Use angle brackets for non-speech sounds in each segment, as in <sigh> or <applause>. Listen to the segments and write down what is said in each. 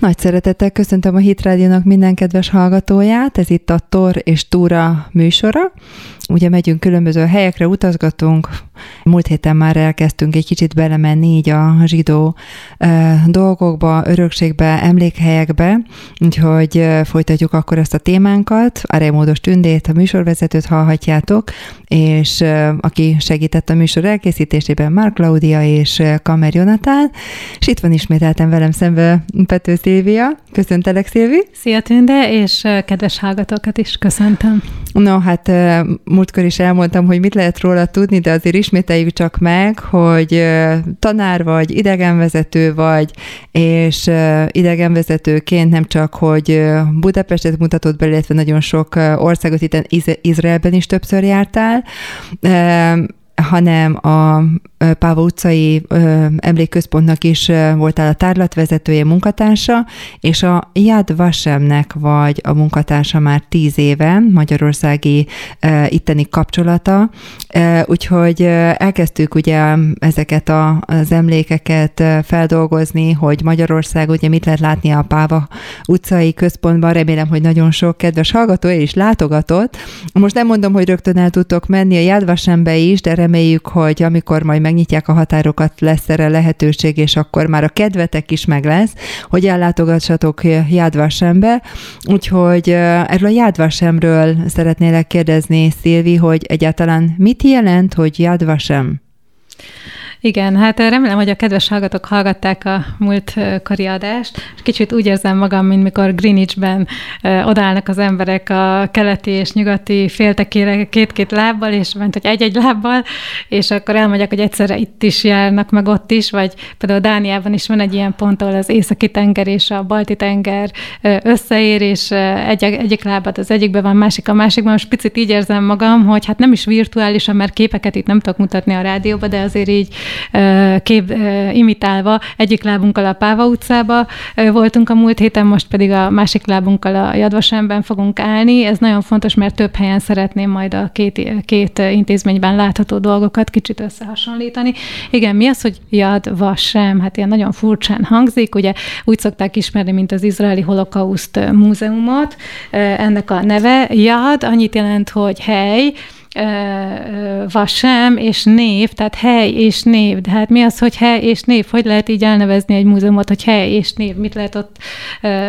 Nagy szeretettel köszöntöm a Hit Rádiónak minden kedves hallgatóját, ez itt a Tor és Túra műsora. Ugye megyünk különböző helyekre, utazgatunk. Múlt héten már elkezdtünk egy kicsit belemenni így a zsidó dolgokba, örökségbe, emlékhelyekbe, úgyhogy folytatjuk akkor ezt a témánkat. Módos Tündét, a műsorvezetőt hallhatjátok, és aki segített a műsor elkészítésében, Mark Claudia és Kamer Jonatán, és itt van ismételten velem szembe Pető Szilvia. Köszöntelek, Szilvi! Szia, Tünde, és kedves hallgatókat is köszöntöm. No, hát múltkor is elmondtam, hogy mit lehet róla tudni, de azért ismételjük csak meg, hogy tanár vagy, idegenvezető vagy, és idegenvezetőként nem csak, hogy Budapestet mutatod be, illetve nagyon sok országot itt Izraelben is többször jártál, hanem a Páva utcai emlékközpontnak is voltál a tárlatvezetője, munkatársa, és a Yad Vasemnek vagy a munkatársa már tíz éve, magyarországi itteni kapcsolata, úgyhogy elkezdtük ugye ezeket a, az emlékeket feldolgozni, hogy Magyarország ugye mit lehet látni a Páva utcai központban, remélem, hogy nagyon sok kedves hallgató is látogatott. Most nem mondom, hogy rögtön el tudtok menni a Yad Vasembe is, de reméljük, hogy amikor majd megnyitják a határokat, lesz erre lehetőség, és akkor már a kedvetek is meg lesz, hogy ellátogassatok Jádvasembe. Úgyhogy erről a Jádvasemről szeretnélek kérdezni, Szilvi, hogy egyáltalán mit jelent, hogy Jádvasem? Igen, hát remélem, hogy a kedves hallgatók hallgatták a múlt kori adást, és kicsit úgy érzem magam, mint mikor Greenwichben odállnak az emberek a keleti és nyugati féltekére két-két lábbal, és ment, hogy egy-egy lábbal, és akkor elmondják, hogy egyszerre itt is járnak, meg ott is, vagy például Dániában is van egy ilyen pont, ahol az északi tenger és a balti tenger összeér, és egy, egyik lábad az egyikben van, másik a másikban. Most picit így érzem magam, hogy hát nem is virtuálisan, mert képeket itt nem tudok mutatni a rádióba, de azért így kép imitálva egyik lábunkkal a Páva utcába voltunk a múlt héten, most pedig a másik lábunkkal a Jadvasemben fogunk állni. Ez nagyon fontos, mert több helyen szeretném majd a két, két intézményben látható dolgokat kicsit összehasonlítani. Igen, mi az, hogy Yad Vasem? Hát ilyen nagyon furcsán hangzik, ugye úgy szokták ismerni, mint az izraeli holokauszt múzeumot. Ennek a neve Yad annyit jelent, hogy hely, vasem és név, tehát hely és név. De hát mi az, hogy hely és név? Hogy lehet így elnevezni egy múzeumot, hogy hely és név? Mit lehet ott,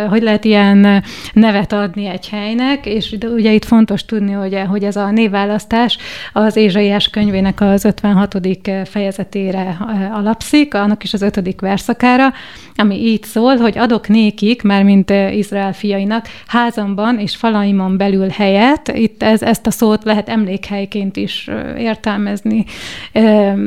hogy lehet ilyen nevet adni egy helynek? És ugye itt fontos tudni, hogy, hogy ez a névválasztás az Ézsaiás könyvének az 56. fejezetére alapszik, annak is az ötödik verszakára, ami így szól, hogy adok nékik, már mint Izrael fiainak, házamban és falaimon belül helyet. Itt ez, ezt a szót lehet emlékezni helyként is értelmezni,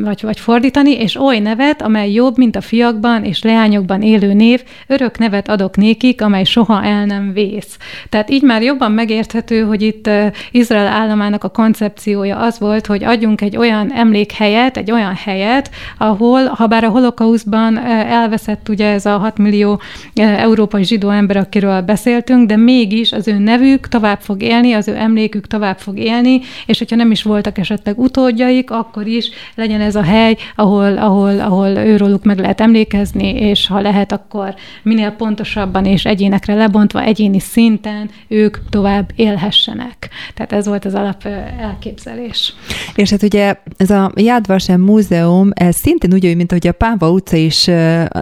vagy, vagy fordítani, és oly nevet, amely jobb, mint a fiakban és leányokban élő név, örök nevet adok nékik, amely soha el nem vész. Tehát így már jobban megérthető, hogy itt Izrael államának a koncepciója az volt, hogy adjunk egy olyan emlékhelyet, egy olyan helyet, ahol, ha bár a holokauszban elveszett ugye ez a 6 millió európai zsidó ember, akiről beszéltünk, de mégis az ő nevük tovább fog élni, az ő emlékük tovább fog élni, és hogyha hogyha nem is voltak esetleg utódjaik, akkor is legyen ez a hely, ahol, ahol, ahol őróluk meg lehet emlékezni, és ha lehet, akkor minél pontosabban és egyénekre lebontva, egyéni szinten ők tovább élhessenek. Tehát ez volt az alap elképzelés. És hát ugye ez a Yad Vashem múzeum, ez szintén úgy, mint hogy a Páva utca is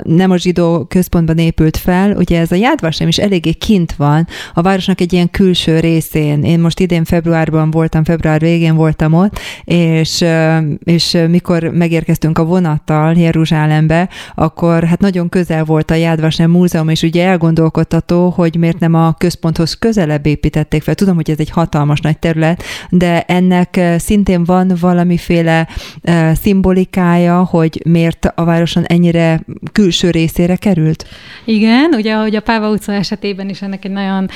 nem a zsidó központban épült fel, ugye ez a Yad Vashem is eléggé kint van, a városnak egy ilyen külső részén. Én most idén februárban voltam, február végén, végén voltam ott, és, és mikor megérkeztünk a vonattal Jeruzsálembe, akkor hát nagyon közel volt a Jádvasem Múzeum, és ugye elgondolkodtató, hogy miért nem a központhoz közelebb építették fel. Tudom, hogy ez egy hatalmas nagy terület, de ennek szintén van valamiféle szimbolikája, hogy miért a városon ennyire külső részére került? Igen, ugye ahogy a Páva utca esetében is ennek egy nagyon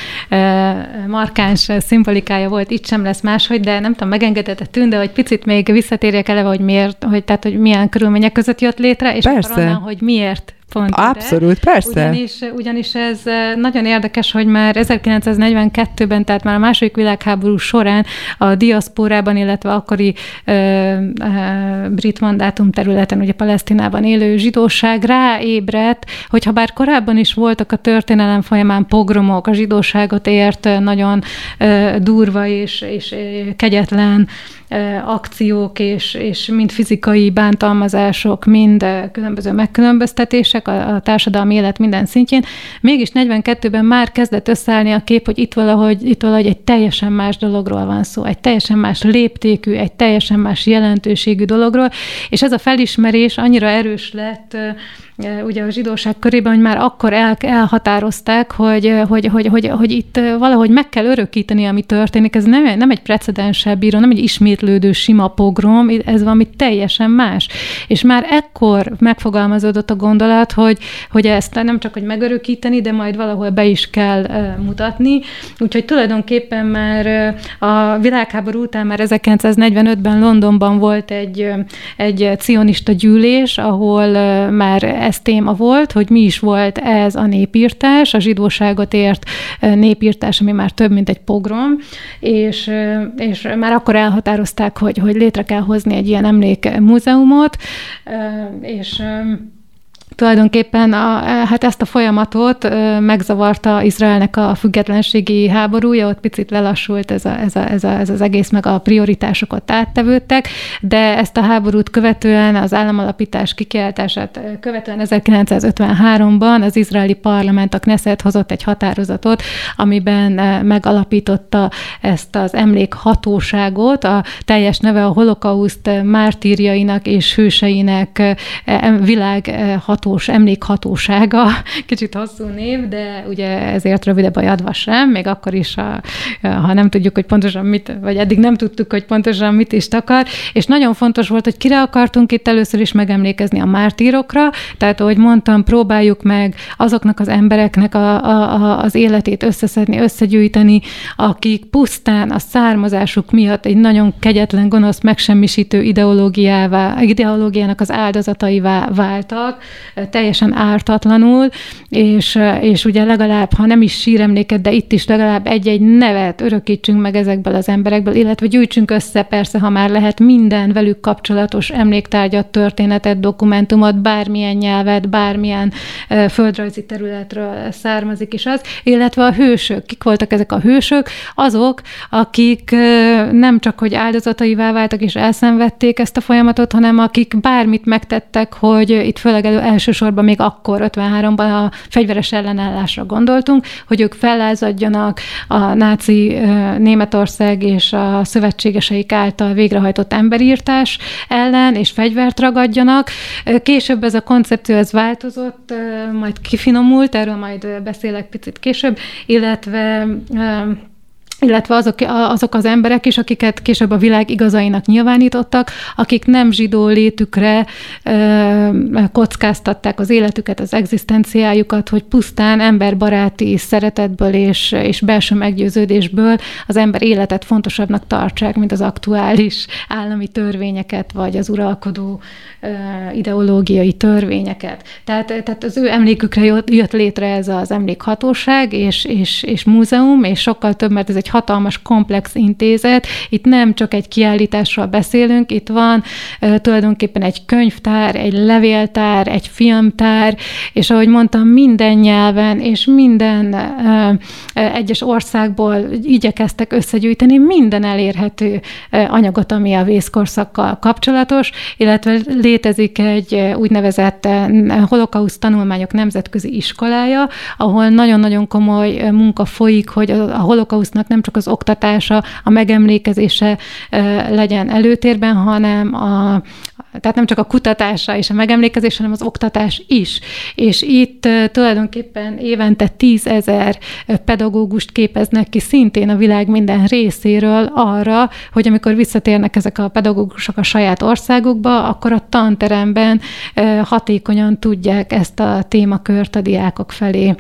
markáns szimbolikája volt, itt sem lesz máshogy, de nem tudom, megengedett tűn, hogy picit még visszatérjek eleve, hogy miért, hogy, tehát, hogy milyen körülmények között jött létre, és Persze. akkor onnan, hogy miért pont Abszolút, ide. persze. Ugyanis, ugyanis ez nagyon érdekes, hogy már 1942-ben, tehát már a második világháború során a diaszpórában, illetve akkori ö, ö, brit mandátum területen, ugye Palesztinában élő zsidóság ráébredt, hogyha bár korábban is voltak a történelem folyamán pogromok, a zsidóságot ért nagyon ö, durva és, és kegyetlen akciók, és, és mind fizikai bántalmazások, mind különböző megkülönböztetések a, a társadalmi élet minden szintjén. Mégis 42-ben már kezdett összeállni a kép, hogy itt valahogy, itt valahogy egy teljesen más dologról van szó, egy teljesen más léptékű, egy teljesen más jelentőségű dologról, és ez a felismerés annyira erős lett, ugye a zsidóság körében, hogy már akkor el, elhatározták, hogy, hogy, hogy, hogy, hogy itt valahogy meg kell örökíteni, ami történik. Ez nem, nem egy precedenssel bíró, nem egy ismétlődő sima pogrom, ez valami teljesen más. És már ekkor megfogalmazódott a gondolat, hogy, hogy ezt nem csak hogy megörökíteni, de majd valahol be is kell mutatni. Úgyhogy tulajdonképpen már a világháború után már 1945-ben Londonban volt egy, egy cionista gyűlés, ahol már ez téma volt, hogy mi is volt ez a népírtás, a zsidóságot ért népírtás, ami már több, mint egy pogrom, és, és már akkor elhatározták, hogy, hogy létre kell hozni egy ilyen emlékmúzeumot, és tulajdonképpen a, hát ezt a folyamatot megzavarta Izraelnek a függetlenségi háborúja, ott picit lelassult ez, a, ez, a, ez, a, ez az egész, meg a prioritásokat áttevődtek, de ezt a háborút követően, az államalapítás kikiáltását követően 1953-ban az izraeli parlament, a Knesset hozott egy határozatot, amiben megalapította ezt az emlékhatóságot, a teljes neve a holokauszt mártírjainak és hőseinek világ hatós, emlékhatósága, <laughs> kicsit hosszú név, de ugye ezért rövidebb a jadva sem, még akkor is, a, ha nem tudjuk, hogy pontosan mit, vagy eddig nem tudtuk, hogy pontosan mit is takar, és nagyon fontos volt, hogy kire akartunk itt először is megemlékezni a mártírokra, tehát ahogy mondtam, próbáljuk meg azoknak az embereknek a, a, a, az életét összeszedni, összegyűjteni, akik pusztán a származásuk miatt egy nagyon kegyetlen, gonosz, megsemmisítő ideológiává, ideológiának az áldozataivá váltak, teljesen ártatlanul, és, és ugye legalább, ha nem is síremléket, de itt is legalább egy-egy nevet örökítsünk meg ezekből az emberekből, illetve gyűjtsünk össze persze, ha már lehet minden velük kapcsolatos emléktárgyat, történetet, dokumentumot, bármilyen nyelvet, bármilyen földrajzi területről származik is az, illetve a hősök. Kik voltak ezek a hősök? Azok, akik nem csak, hogy áldozataivá váltak és elszenvedték ezt a folyamatot, hanem akik bármit megtettek, hogy itt főleg elő elsősorban még akkor, 53-ban a fegyveres ellenállásra gondoltunk, hogy ők fellázadjanak a náci Németország és a szövetségeseik által végrehajtott emberírtás ellen, és fegyvert ragadjanak. Később ez a koncepció ez változott, majd kifinomult, erről majd beszélek picit később, illetve illetve azok, azok az emberek is, akiket később a világ igazainak nyilvánítottak, akik nem zsidó létükre ö, kockáztatták az életüket, az egzisztenciájukat, hogy pusztán emberbaráti szeretetből és, és belső meggyőződésből az ember életet fontosabbnak tartsák, mint az aktuális állami törvényeket, vagy az uralkodó ö, ideológiai törvényeket. Tehát, tehát az ő emlékükre jött, létre ez az emlékhatóság és, és, és múzeum, és sokkal több, mert ez egy egy hatalmas komplex intézet, itt nem csak egy kiállításról beszélünk, itt van tulajdonképpen egy könyvtár, egy levéltár, egy filmtár, és ahogy mondtam, minden nyelven és minden egyes országból igyekeztek összegyűjteni minden elérhető anyagot, ami a vészkorszakkal kapcsolatos, illetve létezik egy úgynevezett holokauszt tanulmányok nemzetközi iskolája, ahol nagyon-nagyon komoly munka folyik, hogy a holokausznak nem nem csak az oktatása, a megemlékezése legyen előtérben, hanem a, tehát nem csak a kutatása és a megemlékezés, hanem az oktatás is. És itt tulajdonképpen évente tízezer pedagógust képeznek ki szintén a világ minden részéről arra, hogy amikor visszatérnek ezek a pedagógusok a saját országukba, akkor a tanteremben hatékonyan tudják ezt a témakört a diákok felé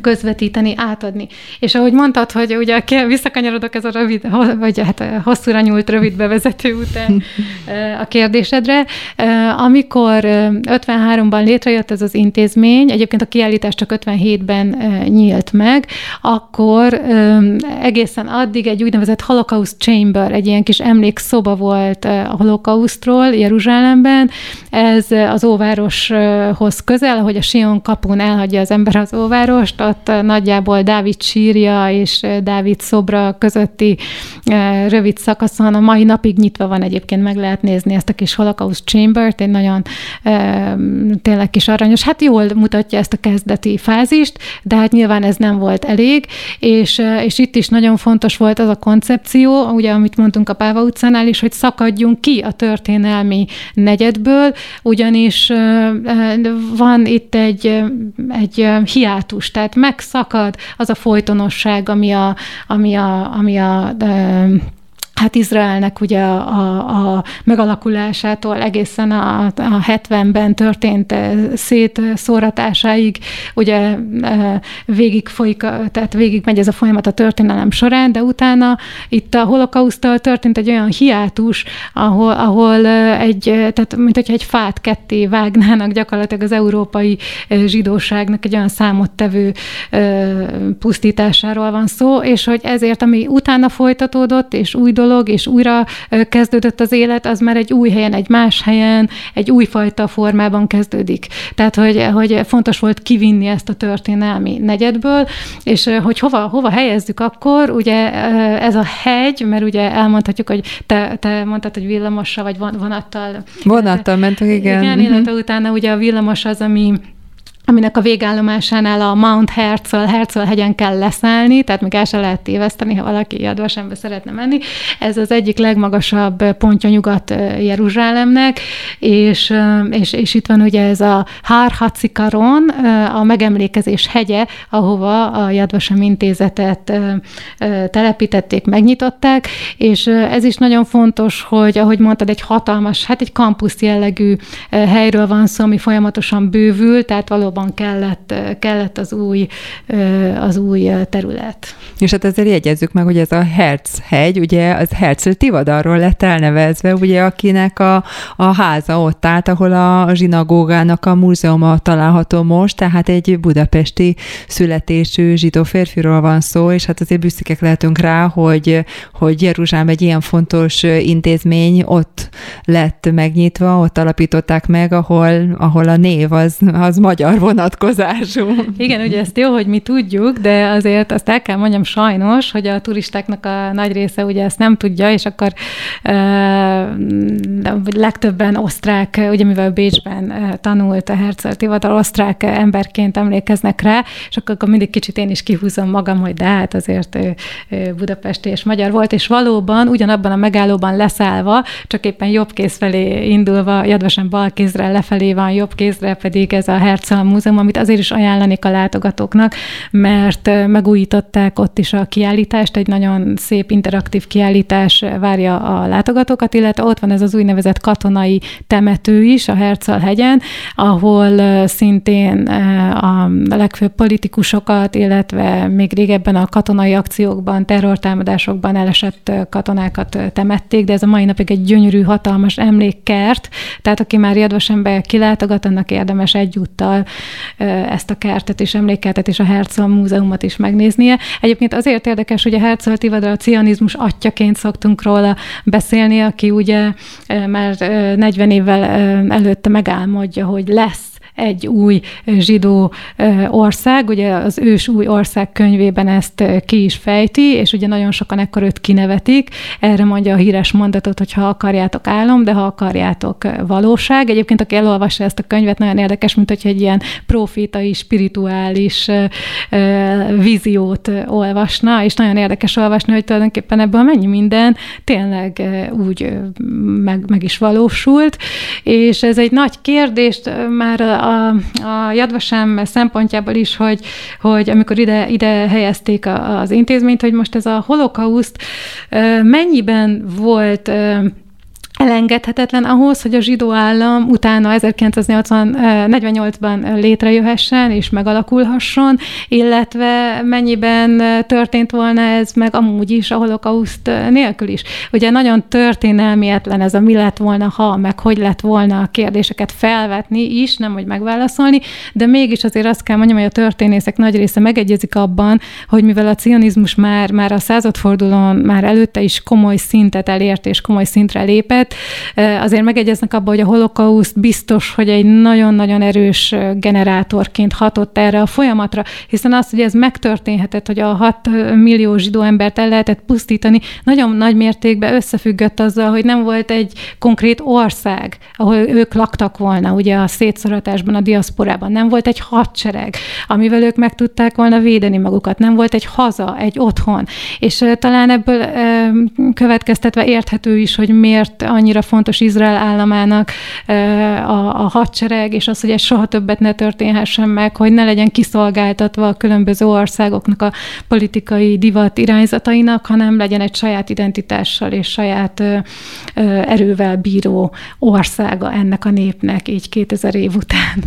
közvetíteni, átadni. És ahogy mondtad, hogy ugye visszakanyarodok ez a rövid, vagy hát hosszúra nyúlt rövid bevezető után <laughs> a kérdésedre, amikor 53-ban létrejött ez az intézmény, egyébként a kiállítás csak 57-ben nyílt meg, akkor egészen addig egy úgynevezett Holocaust Chamber, egy ilyen kis emlékszoba volt a holokausztról Jeruzsálemben. Ez az óvároshoz közel, ahogy a Sion kapun elhagyja az ember az óvárost, ott nagyjából Dávid sírja és Dávid szobra közötti rövid szakaszon a mai napig nyitva van egyébként, meg lehet nézni ezt a kis Holocaust Chamber-t, egy nagyon tényleg kis aranyos, hát jól mutatja ezt a kezdeti fázist, de hát nyilván ez nem volt elég, és, és itt is nagyon fontos volt az a koncepció, ugye, amit mondtunk a Páva utcánál is, hogy szakadjunk ki a történelmi negyedből, ugyanis van itt egy, egy hiátus, tehát megszakad az a folytonosság, ami a, ami a, ami a hát Izraelnek ugye a, a, a megalakulásától egészen a, a 70-ben történt eh, szétszóratásáig ugye eh, végig folyik, tehát végig megy ez a folyamat a történelem során, de utána itt a holokausztal történt egy olyan hiátus, ahol, ahol eh, egy, tehát mint hogyha egy fát ketté vágnának gyakorlatilag az európai zsidóságnak egy olyan számottevő pusztításáról van szó, és hogy ezért, ami utána folytatódott, és új dolog, dolog, és újra kezdődött az élet, az már egy új helyen, egy más helyen, egy újfajta formában kezdődik. Tehát, hogy, hogy fontos volt kivinni ezt a történelmi negyedből, és hogy hova, hova helyezzük akkor, ugye ez a hegy, mert ugye elmondhatjuk, hogy te, te mondtad, hogy villamossal vagy vonattal. Vonattal mentek, igen. Igen, illetve utána ugye a villamos az, ami aminek a végállomásánál a Mount Herzl, Herzl hegyen kell leszállni, tehát még el se lehet téveszteni, ha valaki Jadvasembe szeretne menni. Ez az egyik legmagasabb pontja Nyugat-Jeruzsálemnek, és, és, és itt van ugye ez a Har Hatzikaron, a megemlékezés hegye, ahova a Jadvasem intézetet telepítették, megnyitották, és ez is nagyon fontos, hogy ahogy mondtad, egy hatalmas, hát egy kampusz jellegű helyről van szó, ami folyamatosan bővül, tehát valóban valóban kellett, kellett az, új, az új terület. És hát ezzel jegyezzük meg, hogy ez a Herz hegy, ugye az Herzl Tivadarról lett elnevezve, ugye akinek a, a háza ott állt, ahol a zsinagógának a múzeuma található most, tehát egy budapesti születésű zsidó férfiról van szó, és hát azért büszkék lehetünk rá, hogy, hogy Jeruzsálem egy ilyen fontos intézmény ott lett megnyitva, ott alapították meg, ahol, ahol a név az, az magyar vonatkozású. Igen, ugye ezt jó, hogy mi tudjuk, de azért azt el kell mondjam sajnos, hogy a turistáknak a nagy része ugye ezt nem tudja, és akkor uh, legtöbben osztrák, ugye mivel Bécsben tanult a Herzl Tivadar, osztrák emberként emlékeznek rá, és akkor, akkor mindig kicsit én is kihúzom magam, hogy de hát azért budapesti és magyar volt, és valóban ugyanabban a megállóban leszállva, csak éppen jobb kéz felé indulva, jadvasan bal kézre lefelé van, jobb kézre pedig ez a Herzl Múzeum, amit azért is ajánlanék a látogatóknak, mert megújították ott is a kiállítást, egy nagyon szép interaktív kiállítás várja a látogatókat, illetve ott van ez az úgynevezett katonai temető is a Herzl hegyen, ahol szintén a legfőbb politikusokat, illetve még régebben a katonai akciókban, terrortámadásokban elesett katonákat temették, de ez a mai napig egy gyönyörű, hatalmas emlékkert, tehát aki már Jadvasembe kilátogat, annak érdemes egyúttal ezt a kertet és emlékkertet és a Herzl múzeumot is megnéznie. Egyébként azért érdekes, hogy a Herzl Tivadar a cianizmus atyaként szoktunk róla beszélni, aki ugye már 40 évvel előtte megálmodja, hogy lesz egy új zsidó ország, ugye az ős új ország könyvében ezt ki is fejti, és ugye nagyon sokan ekkor őt kinevetik, erre mondja a híres mondatot, hogy ha akarjátok álom, de ha akarjátok valóság. Egyébként, aki elolvassa ezt a könyvet, nagyon érdekes, mint hogy egy ilyen profitai, spirituális víziót olvasna, és nagyon érdekes olvasni, hogy tulajdonképpen ebből mennyi minden tényleg úgy meg, meg is valósult, és ez egy nagy kérdést már a, a Jadvasem szempontjából is, hogy, hogy amikor ide, ide helyezték az intézményt, hogy most ez a holokauszt mennyiben volt elengedhetetlen ahhoz, hogy a zsidó állam utána 1948-ban létrejöhessen és megalakulhasson, illetve mennyiben történt volna ez meg amúgy is a holokauszt nélkül is. Ugye nagyon történelmietlen ez a mi lett volna, ha, meg hogy lett volna a kérdéseket felvetni is, nem hogy megválaszolni, de mégis azért azt kell mondjam, hogy a történészek nagy része megegyezik abban, hogy mivel a cionizmus már, már a századfordulón, már előtte is komoly szintet elért és komoly szintre lépett, azért, azért megegyeznek abban, hogy a holokauszt biztos, hogy egy nagyon-nagyon erős generátorként hatott erre a folyamatra, hiszen az, hogy ez megtörténhetett, hogy a 6 millió zsidó embert el lehetett pusztítani, nagyon nagy mértékben összefüggött azzal, hogy nem volt egy konkrét ország, ahol ők laktak volna, ugye a szétszoratásban, a diaszporában, nem volt egy hadsereg, amivel ők meg tudták volna védeni magukat, nem volt egy haza, egy otthon, és talán ebből következtetve érthető is, hogy miért annyira fontos Izrael államának a, a hadsereg, és az, hogy ez soha többet ne történhessen meg, hogy ne legyen kiszolgáltatva a különböző országoknak a politikai divat irányzatainak, hanem legyen egy saját identitással és saját erővel bíró országa ennek a népnek, így 2000 év után.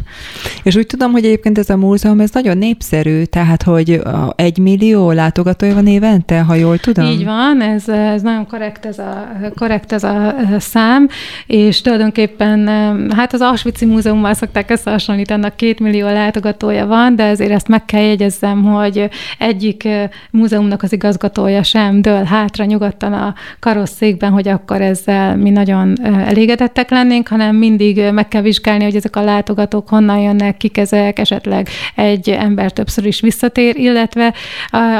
És úgy tudom, hogy egyébként ez a múzeum, ez nagyon népszerű, tehát, hogy egy millió látogatója van évente, ha jól tudom? Így van, ez, ez nagyon korrekt ez a, korrekt ez a szám, és tulajdonképpen hát az Auschwitz Múzeummal szokták összehasonlítani, annak két millió látogatója van, de ezért ezt meg kell jegyezzem, hogy egyik múzeumnak az igazgatója sem dől hátra nyugodtan a karosszékben, hogy akkor ezzel mi nagyon elégedettek lennénk, hanem mindig meg kell vizsgálni, hogy ezek a látogatók honnan jönnek, kik ezek, esetleg egy ember többször is visszatér, illetve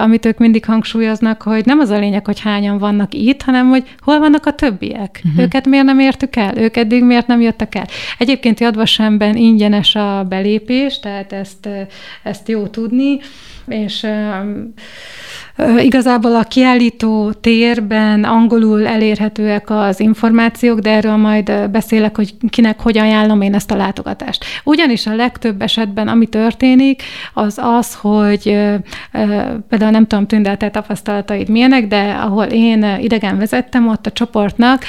amit ők mindig hangsúlyoznak, hogy nem az a lényeg, hogy hányan vannak itt, hanem hogy hol vannak a többiek. Uh-huh. Őket miért nem értük el? Ők eddig miért nem jöttek el? Egyébként Jadvasemben ingyenes a belépés, tehát ezt, ezt jó tudni, és Igazából a kiállító térben angolul elérhetőek az információk, de erről majd beszélek, hogy kinek hogy ajánlom én ezt a látogatást. Ugyanis a legtöbb esetben, ami történik, az az, hogy például nem tudom, Tündel, te tapasztalataid milyenek, de ahol én idegen vezettem, ott a csoportnak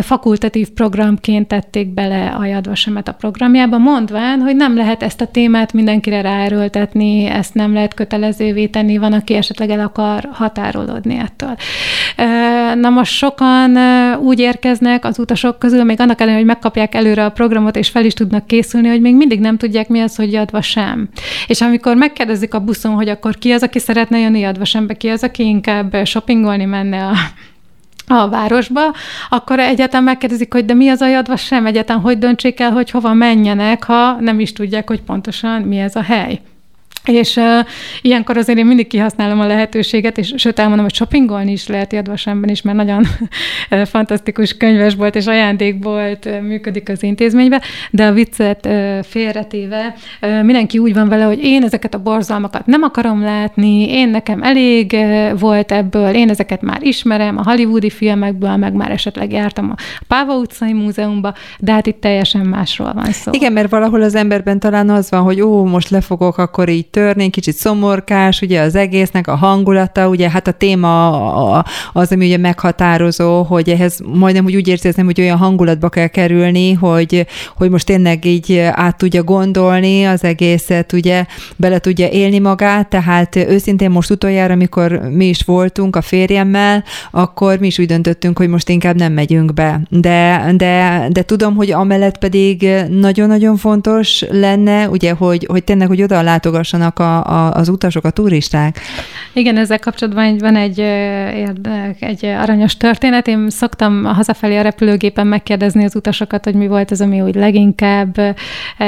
fakultatív programként tették bele a jadvasemet a programjába, mondván, hogy nem lehet ezt a témát mindenkire ráerőltetni, ezt nem lehet kötelezővé tenni, van, aki esetleg el akar határolódni ettől. Na most sokan úgy érkeznek az utasok közül, még annak ellenére, hogy megkapják előre a programot, és fel is tudnak készülni, hogy még mindig nem tudják, mi az, hogy adva sem. És amikor megkérdezik a buszon, hogy akkor ki az, aki szeretne jönni adva sembe, ki az, aki inkább shoppingolni menne a a városba, akkor egyetem megkérdezik, hogy de mi az a jadva sem, egyetem hogy döntsék el, hogy hova menjenek, ha nem is tudják, hogy pontosan mi ez a hely. És uh, ilyenkor azért én mindig kihasználom a lehetőséget, és sőt elmondom, hogy shoppingolni is lehet Jadvasemben is, mert nagyon fantasztikus könyvesbolt és ajándékbolt működik az intézményben, de a viccet uh, félretéve uh, mindenki úgy van vele, hogy én ezeket a borzalmakat nem akarom látni, én nekem elég uh, volt ebből, én ezeket már ismerem, a hollywoodi filmekből, meg már esetleg jártam a Páva utcai múzeumba, de hát itt teljesen másról van szó. Igen, mert valahol az emberben talán az van, hogy ó, most lefogok akkor így törni, kicsit szomorkás, ugye az egésznek a hangulata, ugye hát a téma az, ami ugye meghatározó, hogy ehhez majdnem úgy, úgy érzem, hogy olyan hangulatba kell kerülni, hogy, hogy most tényleg így át tudja gondolni az egészet, ugye bele tudja élni magát, tehát őszintén most utoljára, amikor mi is voltunk a férjemmel, akkor mi is úgy döntöttünk, hogy most inkább nem megyünk be. De, de, de tudom, hogy amellett pedig nagyon-nagyon fontos lenne, ugye, hogy, hogy tényleg, hogy oda látogasson vannak a, a, az utasok, a turisták. Igen, ezzel kapcsolatban van egy, egy aranyos történet. Én szoktam hazafelé a repülőgépen megkérdezni az utasokat, hogy mi volt az, ami úgy leginkább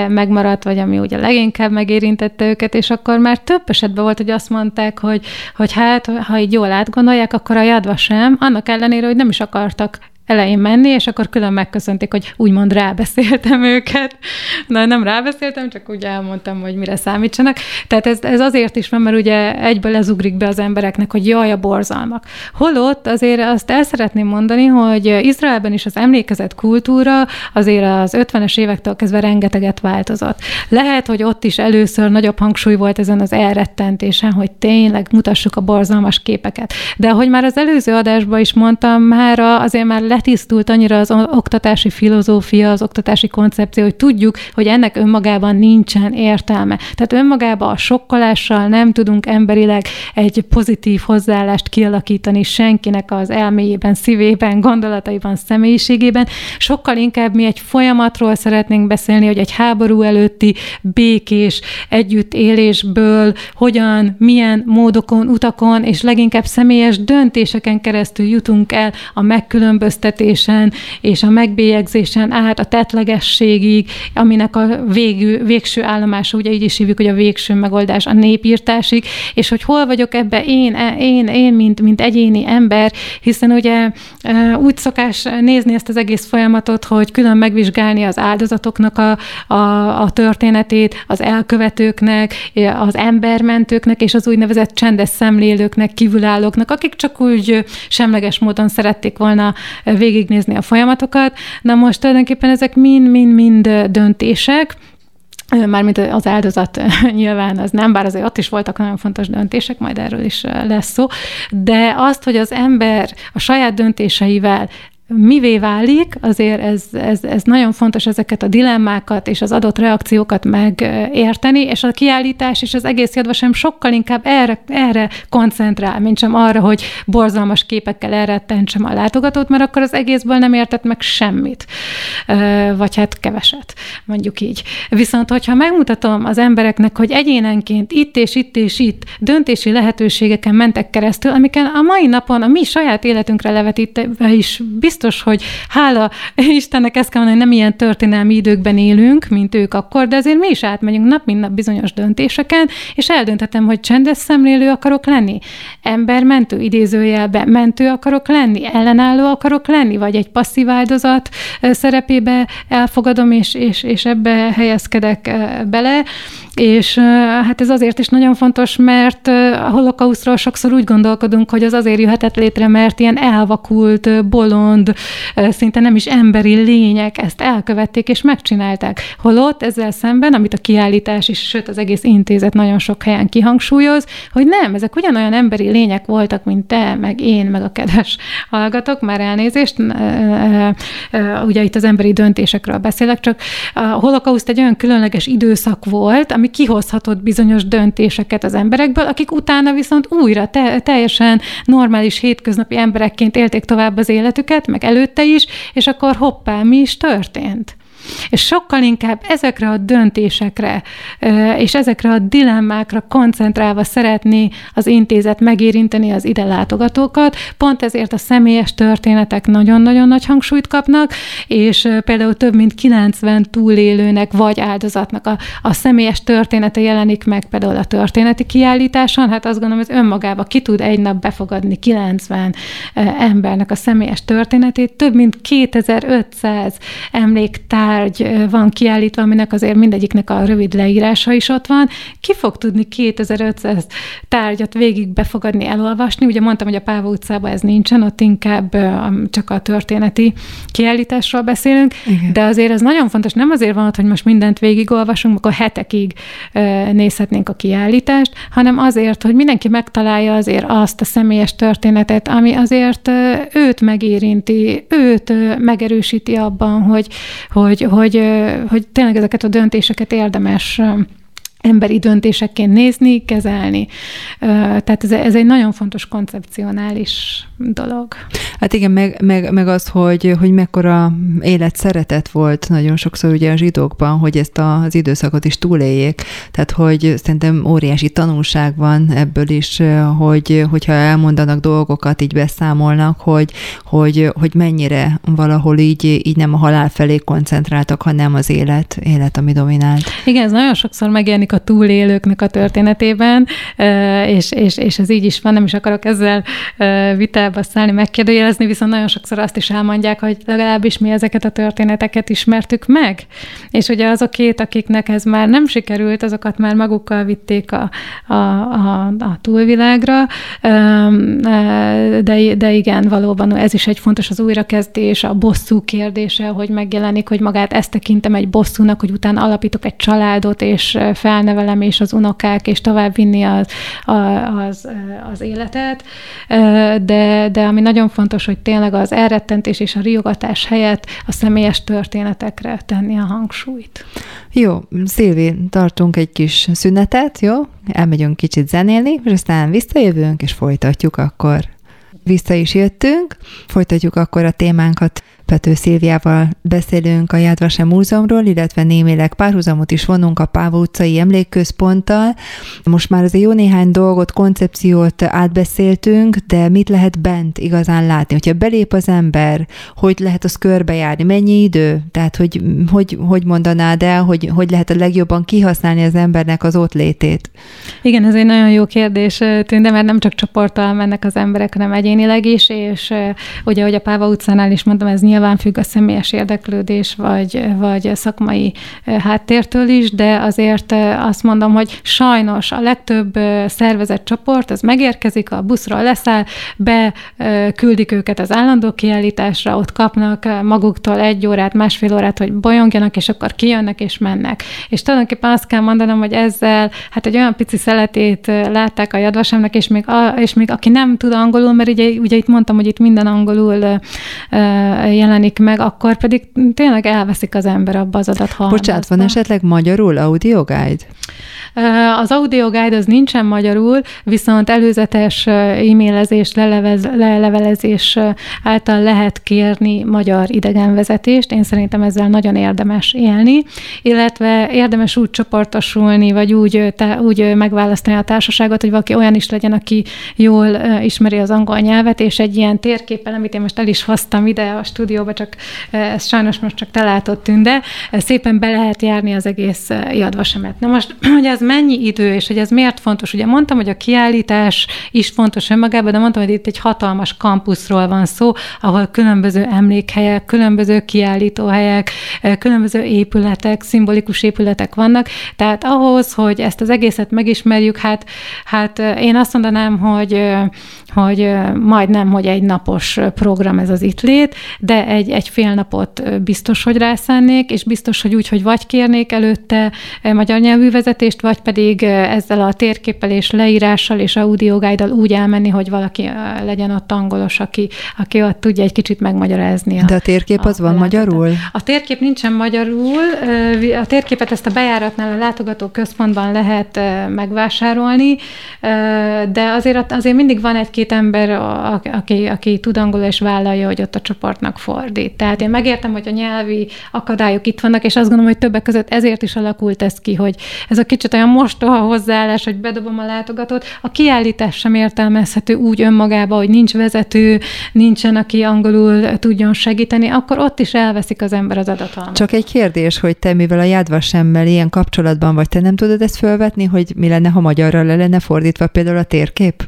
megmaradt, vagy ami ugye leginkább megérintette őket, és akkor már több esetben volt, hogy azt mondták, hogy, hogy hát, ha így jól átgondolják, akkor a jadva sem, annak ellenére, hogy nem is akartak elején menni, és akkor külön megköszönték, hogy úgymond rábeszéltem őket. Na, nem rábeszéltem, csak úgy elmondtam, hogy mire számítsanak. Tehát ez, ez azért is van, mert ugye egyből lezugrik be az embereknek, hogy jaj, a borzalmak. Holott azért azt el szeretném mondani, hogy Izraelben is az emlékezett kultúra azért az 50-es évektől kezdve rengeteget változott. Lehet, hogy ott is először nagyobb hangsúly volt ezen az elrettentésen, hogy tényleg mutassuk a borzalmas képeket. De ahogy már az előző adásban is mondtam, már azért már letisztult annyira az oktatási filozófia, az oktatási koncepció, hogy tudjuk, hogy ennek önmagában nincsen értelme. Tehát önmagában a sokkolással nem tudunk emberileg egy pozitív hozzáállást kialakítani senkinek az elméjében, szívében, gondolataiban, személyiségében. Sokkal inkább mi egy folyamatról szeretnénk beszélni, hogy egy háború előtti békés együttélésből hogyan, milyen módokon, utakon és leginkább személyes döntéseken keresztül jutunk el a megkülönböztetésen és a megbélyegzésen át a tetlegességig, aminek a végű, végső állomása, ugye így is hívjuk, hogy a végső megoldás a népírtásig, és hogy hol vagyok ebbe? Én, én, én mint, mint egyéni ember, hiszen ugye úgy szokás nézni ezt az egész folyamatot, hogy külön megvizsgálni az áldozatoknak a, a, a történetét, az elkövetőknek, az embermentőknek és az úgynevezett csendes szemlélőknek, kívülállóknak, akik csak úgy semleges módon szerették volna végignézni a folyamatokat. Na most tulajdonképpen ezek mind-mind-mind döntések, Mármint az áldozat <laughs> nyilván az nem, bár azért ott is voltak nagyon fontos döntések, majd erről is lesz szó, de azt, hogy az ember a saját döntéseivel mivé válik, azért ez, ez, ez nagyon fontos ezeket a dilemmákat és az adott reakciókat megérteni, és a kiállítás és az egész jadvasem sokkal inkább erre, erre koncentrál, mint sem arra, hogy borzalmas képekkel elrettentsem a látogatót, mert akkor az egészből nem értett meg semmit, vagy hát keveset, mondjuk így. Viszont, hogyha megmutatom az embereknek, hogy egyénenként itt és itt és itt döntési lehetőségeken mentek keresztül, amiken a mai napon a mi saját életünkre levetítve is biztos biztos, hogy hála Istennek ezt kell mondani, hogy nem ilyen történelmi időkben élünk, mint ők akkor, de azért mi is átmegyünk nap mint nap bizonyos döntéseken, és eldönthetem, hogy csendes szemlélő akarok lenni, embermentő idézőjelbe mentő akarok lenni, ellenálló akarok lenni, vagy egy passzív áldozat szerepébe elfogadom, és, és, és ebbe helyezkedek bele. És hát ez azért is nagyon fontos, mert a holokauszról sokszor úgy gondolkodunk, hogy az azért jöhetett létre, mert ilyen elvakult, bolond, szinte nem is emberi lények ezt elkövették és megcsinálták. Holott ezzel szemben, amit a kiállítás is, sőt az egész intézet nagyon sok helyen kihangsúlyoz, hogy nem, ezek ugyanolyan emberi lények voltak, mint te, meg én, meg a kedves hallgatok, már elnézést, ugye itt az emberi döntésekről beszélek, csak a holokauszt egy olyan különleges időszak volt, ami kihozhatott bizonyos döntéseket az emberekből, akik utána viszont újra te, teljesen normális hétköznapi emberekként élték tovább az életüket, meg előtte is, és akkor hoppá, mi is történt? És sokkal inkább ezekre a döntésekre és ezekre a dilemmákra koncentrálva szeretné az intézet megérinteni az ide látogatókat. Pont ezért a személyes történetek nagyon-nagyon nagy hangsúlyt kapnak, és például több mint 90 túlélőnek vagy áldozatnak a, a személyes története jelenik meg például a történeti kiállításon. Hát azt gondolom, hogy önmagába ki tud egy nap befogadni 90 embernek a személyes történetét. Több mint 2500 emléktár tárgy van kiállítva, aminek azért mindegyiknek a rövid leírása is ott van. Ki fog tudni 2500 tárgyat végig befogadni, elolvasni? Ugye mondtam, hogy a Páva utcában ez nincsen, ott inkább csak a történeti kiállításról beszélünk, Igen. de azért ez nagyon fontos, nem azért van ott, hogy most mindent végigolvasunk, akkor hetekig nézhetnénk a kiállítást, hanem azért, hogy mindenki megtalálja azért azt a személyes történetet, ami azért őt megérinti, őt megerősíti abban, hogy, hogy, hogy, hogy tényleg ezeket a döntéseket érdemes emberi döntésekként nézni, kezelni. Tehát ez, ez egy nagyon fontos koncepcionális dolog. Hát igen, meg, meg, meg az, hogy, hogy mekkora élet szeretet volt nagyon sokszor ugye a zsidókban, hogy ezt az időszakot is túléljék. Tehát, hogy szerintem óriási tanulság van ebből is, hogy, hogyha elmondanak dolgokat, így beszámolnak, hogy, hogy, hogy mennyire valahol így, így nem a halál felé koncentráltak, hanem az élet, élet, ami dominált. Igen, ez nagyon sokszor megjelenik a túlélőknek a történetében, és, és, és ez így is van, nem is akarok ezzel vitába szállni, megkérdőjelezni, viszont nagyon sokszor azt is elmondják, hogy legalábbis mi ezeket a történeteket ismertük meg, és ugye azokét, akiknek ez már nem sikerült, azokat már magukkal vitték a, a, a, a túlvilágra, de, de igen, valóban ez is egy fontos az újrakezdés, a bosszú kérdése, hogy megjelenik, hogy magát ezt tekintem egy bosszúnak, hogy utána alapítok egy családot, és fel felnevelem, és az unokák, és tovább vinni az, az, az életet. De, de ami nagyon fontos, hogy tényleg az elrettentés és a riogatás helyett a személyes történetekre tenni a hangsúlyt. Jó, Szilvi, tartunk egy kis szünetet, jó? Elmegyünk kicsit zenélni, és aztán visszajövünk, és folytatjuk akkor. Vissza is jöttünk, folytatjuk akkor a témánkat Pető Szilviával beszélünk a Jádvase Múzeumról, illetve némileg párhuzamot is vonunk a Páva utcai emlékközponttal. Most már azért jó néhány dolgot, koncepciót átbeszéltünk, de mit lehet bent igazán látni? Hogyha belép az ember, hogy lehet az körbejárni, mennyi idő? Tehát, hogy hogy, hogy mondanád el, hogy, hogy lehet a legjobban kihasználni az embernek az ott létét? Igen, ez egy nagyon jó kérdés, Tünde, mert nem csak csoporttal mennek az emberek, hanem egyénileg is, és ugye, ahogy a Páva utcánál is mondtam, ez nyilván függ a személyes érdeklődés vagy, vagy szakmai háttértől is, de azért azt mondom, hogy sajnos a legtöbb szervezett csoport, az megérkezik, a buszra leszáll, beküldik őket az állandó kiállításra, ott kapnak maguktól egy órát, másfél órát, hogy bolyongjanak, és akkor kijönnek és mennek. És tulajdonképpen azt kell mondanom, hogy ezzel hát egy olyan pici szeletét látták a jadvasemnek, és még, a, és még aki nem tud angolul, mert ugye, ugye itt mondtam, hogy itt minden angolul jelenik meg, akkor pedig tényleg elveszik az ember abba az adathalmazba. Bocsánat, van esetleg magyarul audio guide? Az audio guide az nincsen magyarul, viszont előzetes e-mailezés, lelevez, lelevelezés által lehet kérni magyar idegenvezetést. Én szerintem ezzel nagyon érdemes élni, illetve érdemes úgy csoportosulni, vagy úgy, te, úgy megválasztani a társaságot, hogy valaki olyan is legyen, aki jól ismeri az angol nyelvet, és egy ilyen térképpel, amit én most el is hoztam ide a stúdióba, csak ez sajnos most csak te látod tünde, szépen be lehet járni az egész jadvasemet. Na most, <clears throat> hogy ez mennyi idő, és hogy ez miért fontos? Ugye mondtam, hogy a kiállítás is fontos önmagában, de mondtam, hogy itt egy hatalmas kampuszról van szó, ahol különböző emlékhelyek, különböző kiállítóhelyek, különböző épületek, szimbolikus épületek vannak. Tehát ahhoz, hogy ezt az egészet megismerjük, hát, hát én azt mondanám, hogy, hogy majdnem, hogy egy napos program ez az itt lét, de egy, egy fél napot biztos, hogy rászánnék, és biztos, hogy úgy, hogy vagy kérnék előtte magyar nyelvű vezetést, vagy pedig ezzel a térképpel és leírással és audiogájdal úgy elmenni, hogy valaki legyen ott angolos, aki, aki ott tudja egy kicsit megmagyarázni. A, De a térkép az a van magyarul? A térkép nincsen magyarul. A térképet ezt a bejáratnál a látogató központban lehet megvásárolni, de azért, azért mindig van egy-két ember, aki, aki tud angolul és vállalja, hogy ott a csoportnak fordít. Tehát én megértem, hogy a nyelvi akadályok itt vannak, és azt gondolom, hogy többek között ezért is alakult ez ki, hogy ez a kicsit olyan mostoha hozzáállás, hogy bedobom a látogatót. A kiállítás sem értelmezhető úgy önmagába, hogy nincs vezető, nincsen, aki angolul tudjon segíteni, akkor ott is elveszik az ember az adatot. Csak egy kérdés, hogy te mivel a jádvasemmel ilyen kapcsolatban vagy, te nem tudod ezt felvetni, hogy mi lenne, ha magyarra le lenne fordítva például a térkép?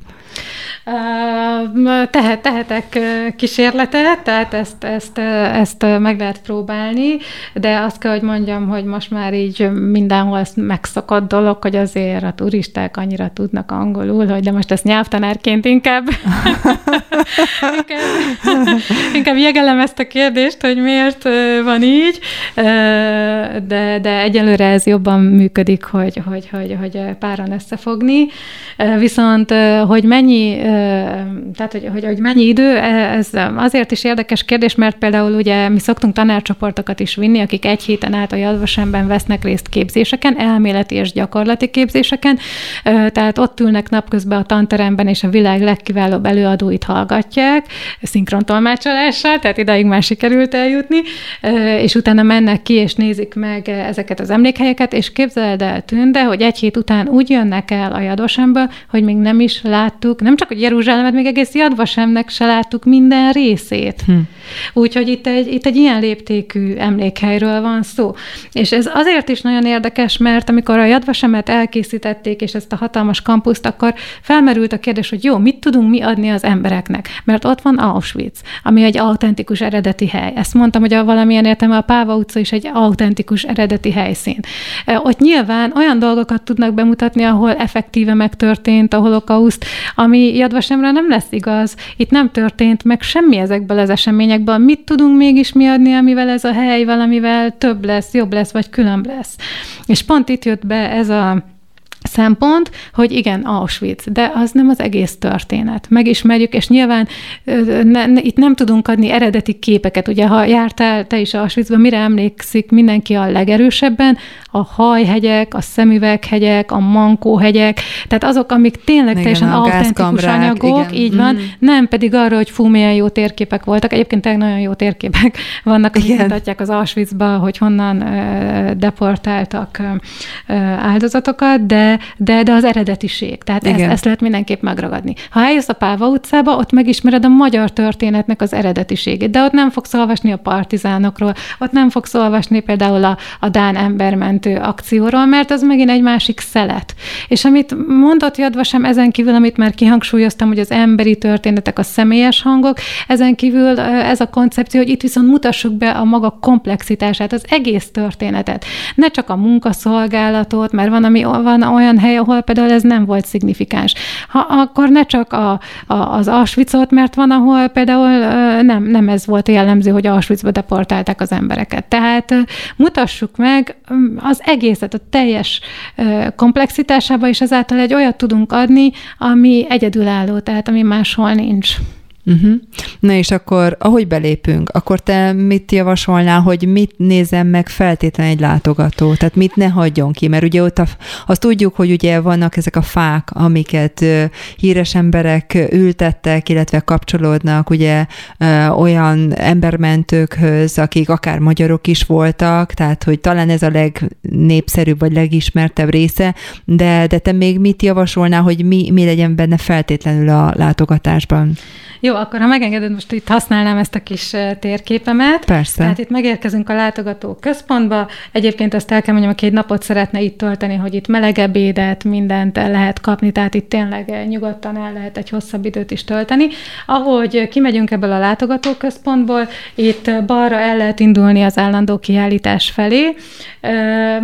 Tehet, tehetek kísérletet, tehát ezt, ezt, ezt meg lehet próbálni, de azt kell, hogy mondjam, hogy most már így mindenhol ezt megszokott dolog, hogy azért a turisták annyira tudnak angolul, hogy de most ezt nyelvtanárként inkább <laughs> inkább, inkább jegelem ezt a kérdést, hogy miért van így, de, de egyelőre ez jobban működik, hogy, hogy, hogy, hogy páran összefogni. Viszont, hogy mennyi tehát hogy, hogy, hogy mennyi idő, ez azért is érdekes kérdés, mert például ugye mi szoktunk tanárcsoportokat is vinni, akik egy héten át a Jadvasemben vesznek részt képzéseken, elméleti és gyakorlati képzéseken, tehát ott ülnek napközben a tanteremben, és a világ legkiválóbb előadóit hallgatják, szinkrontolmácsolással, tehát idáig már sikerült eljutni, és utána mennek ki, és nézik meg ezeket az emlékhelyeket, és képzeld el, Tünde, hogy egy hét után úgy jönnek el a Jadvasemből, hogy még nem is láttuk, nem csak, hogy Jeruzsálemet, még egész Jadvasemnek se láttuk minden részét. Hm. Úgyhogy itt egy, itt egy ilyen léptékű emlékhelyről van szó. És ez azért is nagyon érdekes, mert amikor a Jadvasemet elkészítették, és ezt a hatalmas kampuszt, akkor felmerült a kérdés, hogy jó, mit tudunk mi adni az embereknek? Mert ott van Auschwitz, ami egy autentikus eredeti hely. Ezt mondtam, hogy a valamilyen értelme a Páva utca is egy autentikus eredeti helyszín. Ott nyilván olyan dolgokat tudnak bemutatni, ahol effektíve megtörtént a holokauszt, ami Jadvasemre nem lesz igaz. Itt nem történt meg semmi ezekből az eseményekből. Mit tudunk mégis mi adni, amivel ez a hely valamivel több lesz, jobb lesz, vagy különb lesz. És pont itt jött be ez a szempont, hogy igen, Auschwitz, de az nem az egész történet. Megismerjük, és nyilván ne, ne, itt nem tudunk adni eredeti képeket. Ugye, ha jártál te is Auschwitzba, mire emlékszik mindenki a legerősebben? A hajhegyek, a szemüveghegyek, a mankóhegyek, tehát azok, amik tényleg igen, teljesen autentikus anyagok, igen. így van, mm. nem pedig arra, hogy fú, milyen jó térképek voltak. Egyébként tényleg nagyon jó térképek <laughs> vannak, amik mutatják az Auschwitzba, hogy honnan deportáltak áldozatokat, de de, de az eredetiség. Tehát ezt, ezt lehet mindenképp megragadni. Ha eljössz a Páva utcába, ott megismered a magyar történetnek az eredetiségét, de ott nem fogsz olvasni a partizánokról, ott nem fogsz olvasni például a, a Dán embermentő akcióról, mert az megint egy másik szelet. És amit mondott Jadva sem ezen kívül, amit már kihangsúlyoztam, hogy az emberi történetek, a személyes hangok, ezen kívül ez a koncepció, hogy itt viszont mutassuk be a maga komplexitását, az egész történetet. Ne csak a munkaszolgálatot, mert van, ami, van olyan olyan hely, ahol például ez nem volt szignifikáns. Ha, akkor ne csak a, a, az Auschwitzot, mert van, ahol például nem, nem ez volt jellemző, hogy Auschwitzba deportálták az embereket. Tehát mutassuk meg az egészet, a teljes komplexitásába, és ezáltal egy olyat tudunk adni, ami egyedülálló, tehát ami máshol nincs. Uh-huh. Na és akkor, ahogy belépünk, akkor te mit javasolnál, hogy mit nézem meg feltétlenül egy látogató? Tehát mit ne hagyjon ki? Mert ugye ott a, azt tudjuk, hogy ugye vannak ezek a fák, amiket híres emberek ültettek, illetve kapcsolódnak ugye olyan embermentőkhöz, akik akár magyarok is voltak, tehát hogy talán ez a legnépszerűbb vagy legismertebb része, de, de te még mit javasolnál, hogy mi, mi legyen benne feltétlenül a látogatásban? Jó, akkor ha megengeded, most itt használnám ezt a kis térképemet. Persze. Tehát itt megérkezünk a látogató központba. Egyébként azt el kell mondjam, aki egy napot szeretne itt tölteni, hogy itt melegebb édet, mindent el lehet kapni, tehát itt tényleg nyugodtan el lehet egy hosszabb időt is tölteni. Ahogy kimegyünk ebből a látogató központból, itt balra el lehet indulni az állandó kiállítás felé.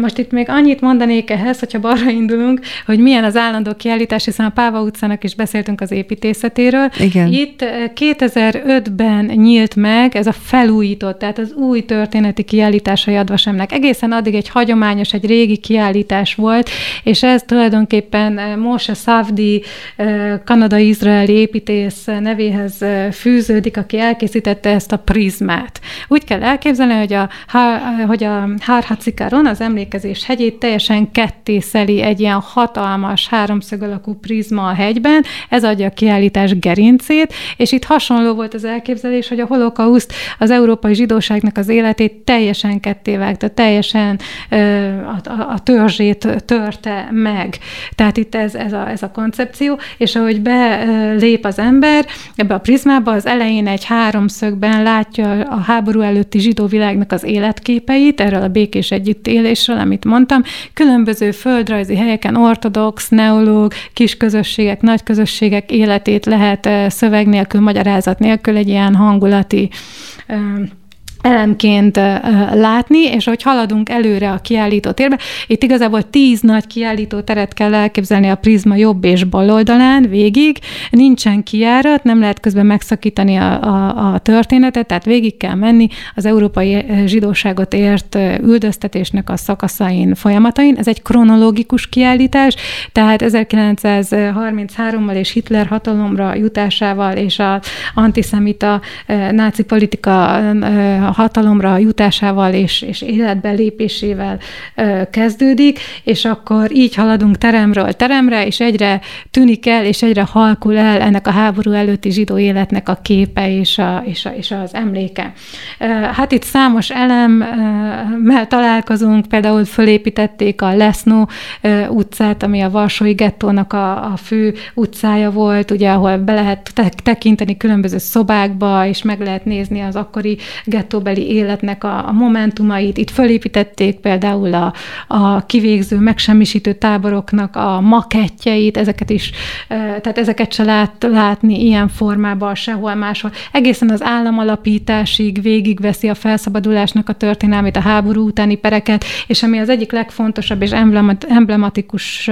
Most itt még annyit mondanék ehhez, hogyha balra indulunk, hogy milyen az állandó kiállítás, hiszen a Páva utcának is beszéltünk az építészetéről. Igen. Itt 2005-ben nyílt meg ez a felújított, tehát az új történeti kiállítás a Jadvasemnek. Egészen addig egy hagyományos, egy régi kiállítás volt, és ez tulajdonképpen eh, Moshe Savdi, eh, kanadai-izraeli építész nevéhez eh, fűződik, aki elkészítette ezt a prizmát. Úgy kell elképzelni, hogy a, hogy a Hárhacikaron, az emlékezés hegyét teljesen kettészeli egy ilyen hatalmas háromszög alakú prizma a hegyben, ez adja a kiállítás gerincét, és itt hasonló volt az elképzelés, hogy a holokauszt az európai zsidóságnak az életét teljesen ketté vágta, teljesen a, a, a törzsét törte meg. Tehát itt ez, ez, a, ez a koncepció, és ahogy belép az ember ebbe a prizmába, az elején egy háromszögben látja a háború előtti zsidó világnak az életképeit, erről a békés együttélésről, amit mondtam, különböző földrajzi helyeken ortodox, neológ, kis közösségek, nagy közösségek életét lehet szövegni nélkül, magyarázat nélkül egy ilyen hangulati elemként látni, és hogy haladunk előre a kiállító térbe, itt igazából tíz nagy kiállító teret kell elképzelni a prizma jobb és bal oldalán végig, nincsen kiárat, nem lehet közben megszakítani a, a, a történetet, tehát végig kell menni az európai zsidóságot ért üldöztetésnek a szakaszain, folyamatain. Ez egy kronológikus kiállítás, tehát 1933-mal és Hitler hatalomra jutásával és a antiszemita náci politika hatalomra jutásával és, és életbe lépésével kezdődik, és akkor így haladunk teremről teremre, és egyre tűnik el, és egyre halkul el ennek a háború előtti zsidó életnek a képe és, a, és, a, és az emléke. Hát itt számos elemmel találkozunk, például fölépítették a Leszno utcát, ami a Varsói gettónak a, a fő utcája volt, ugye, ahol be lehet tekinteni különböző szobákba, és meg lehet nézni az akkori gettó jövőbeli életnek a, a momentumait. Itt fölépítették például a, a kivégző, megsemmisítő táboroknak a makettjeit, ezeket is, tehát ezeket se lát, látni ilyen formában sehol máshol. Egészen az államalapításig végigveszi a felszabadulásnak a történelmét, a háború utáni pereket, és ami az egyik legfontosabb és emblematikus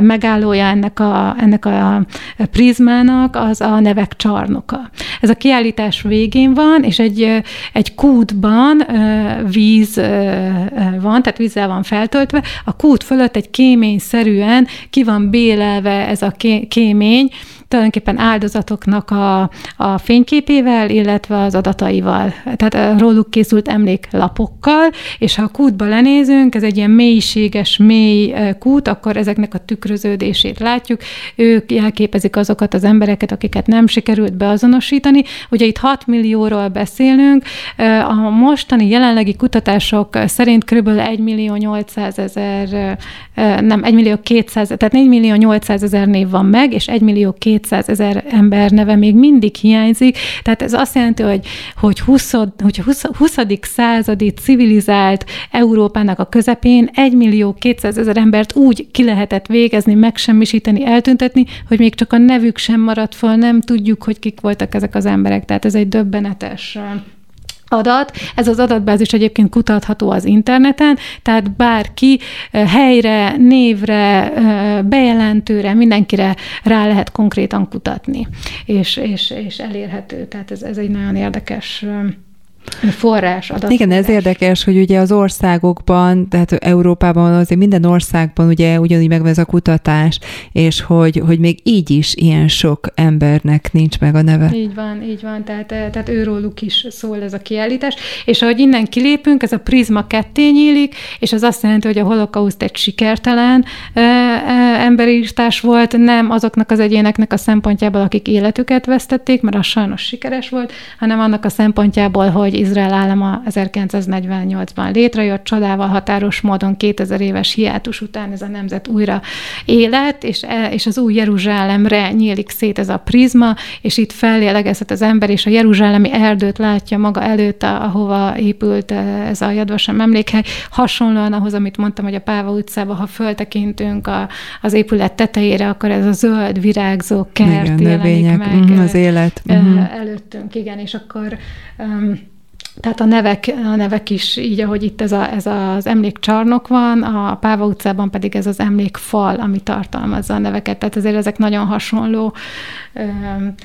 megállója ennek a, ennek a prizmának, az a nevek csarnoka. Ez a kiállítás végén van, és egy egy kútban víz van, tehát vízzel van feltöltve, a kút fölött egy kéményszerűen ki van bélelve ez a kémény, tulajdonképpen áldozatoknak a, a fényképével, illetve az adataival. Tehát róluk készült emléklapokkal, és ha a kútba lenézünk, ez egy ilyen mélységes, mély kút, akkor ezeknek a tükröződését látjuk. Ők jelképezik azokat az embereket, akiket nem sikerült beazonosítani. Ugye itt 6 millióról beszélünk, a mostani jelenlegi kutatások szerint kb. 1 millió 800 ezer, nem, 1 millió 200, tehát 4 millió 800 ezer név van meg, és 1 millió 200 200 ezer ember neve még mindig hiányzik, tehát ez azt jelenti, hogy, hogy 20, hogy 20, 20. századi civilizált Európának a közepén 1 millió 200 ezer embert úgy ki lehetett végezni, megsemmisíteni, eltüntetni, hogy még csak a nevük sem maradt fel, nem tudjuk, hogy kik voltak ezek az emberek. Tehát ez egy döbbenetes adat. Ez az adatbázis egyébként kutatható az interneten, tehát bárki helyre, névre, bejelentőre, mindenkire rá lehet konkrétan kutatni, és, és, és elérhető. Tehát ez, ez egy nagyon érdekes forrás, adat. Igen, ez érdekes, hogy ugye az országokban, tehát Európában azért minden országban ugye ugyanúgy megvan ez a kutatás, és hogy, hogy még így is ilyen sok embernek nincs meg a neve. Így van, így van, tehát, eh, tehát őróluk is szól ez a kiállítás, és ahogy innen kilépünk, ez a prizma ketté nyílik, és az azt jelenti, hogy a holokauszt egy sikertelen e, e, emberírtás volt, nem azoknak az egyéneknek a szempontjából, akik életüket vesztették, mert az sajnos sikeres volt, hanem annak a szempontjából, hogy Izrael állama 1948-ban létrejött, csodával határos módon 2000 éves hiátus után ez a nemzet újra élet, és, e, és az új Jeruzsálemre nyílik szét ez a prizma, és itt fellélegezhet az ember, és a jeruzsálemi erdőt látja maga előtt, ahova épült e, ez a Jadvasem emlékhely, hasonlóan ahhoz, amit mondtam, hogy a Páva utcába, ha föltekintünk a, az épület tetejére, akkor ez a zöld, virágzó kert igen, jelenik meg. Mm, az élet. Mm-hmm. Előttünk, igen, és akkor um, tehát a nevek, a nevek is így, ahogy itt ez, a, ez az emlékcsarnok van, a Páva utcában pedig ez az emlékfal, ami tartalmazza a neveket. Tehát azért ezek nagyon hasonló ö,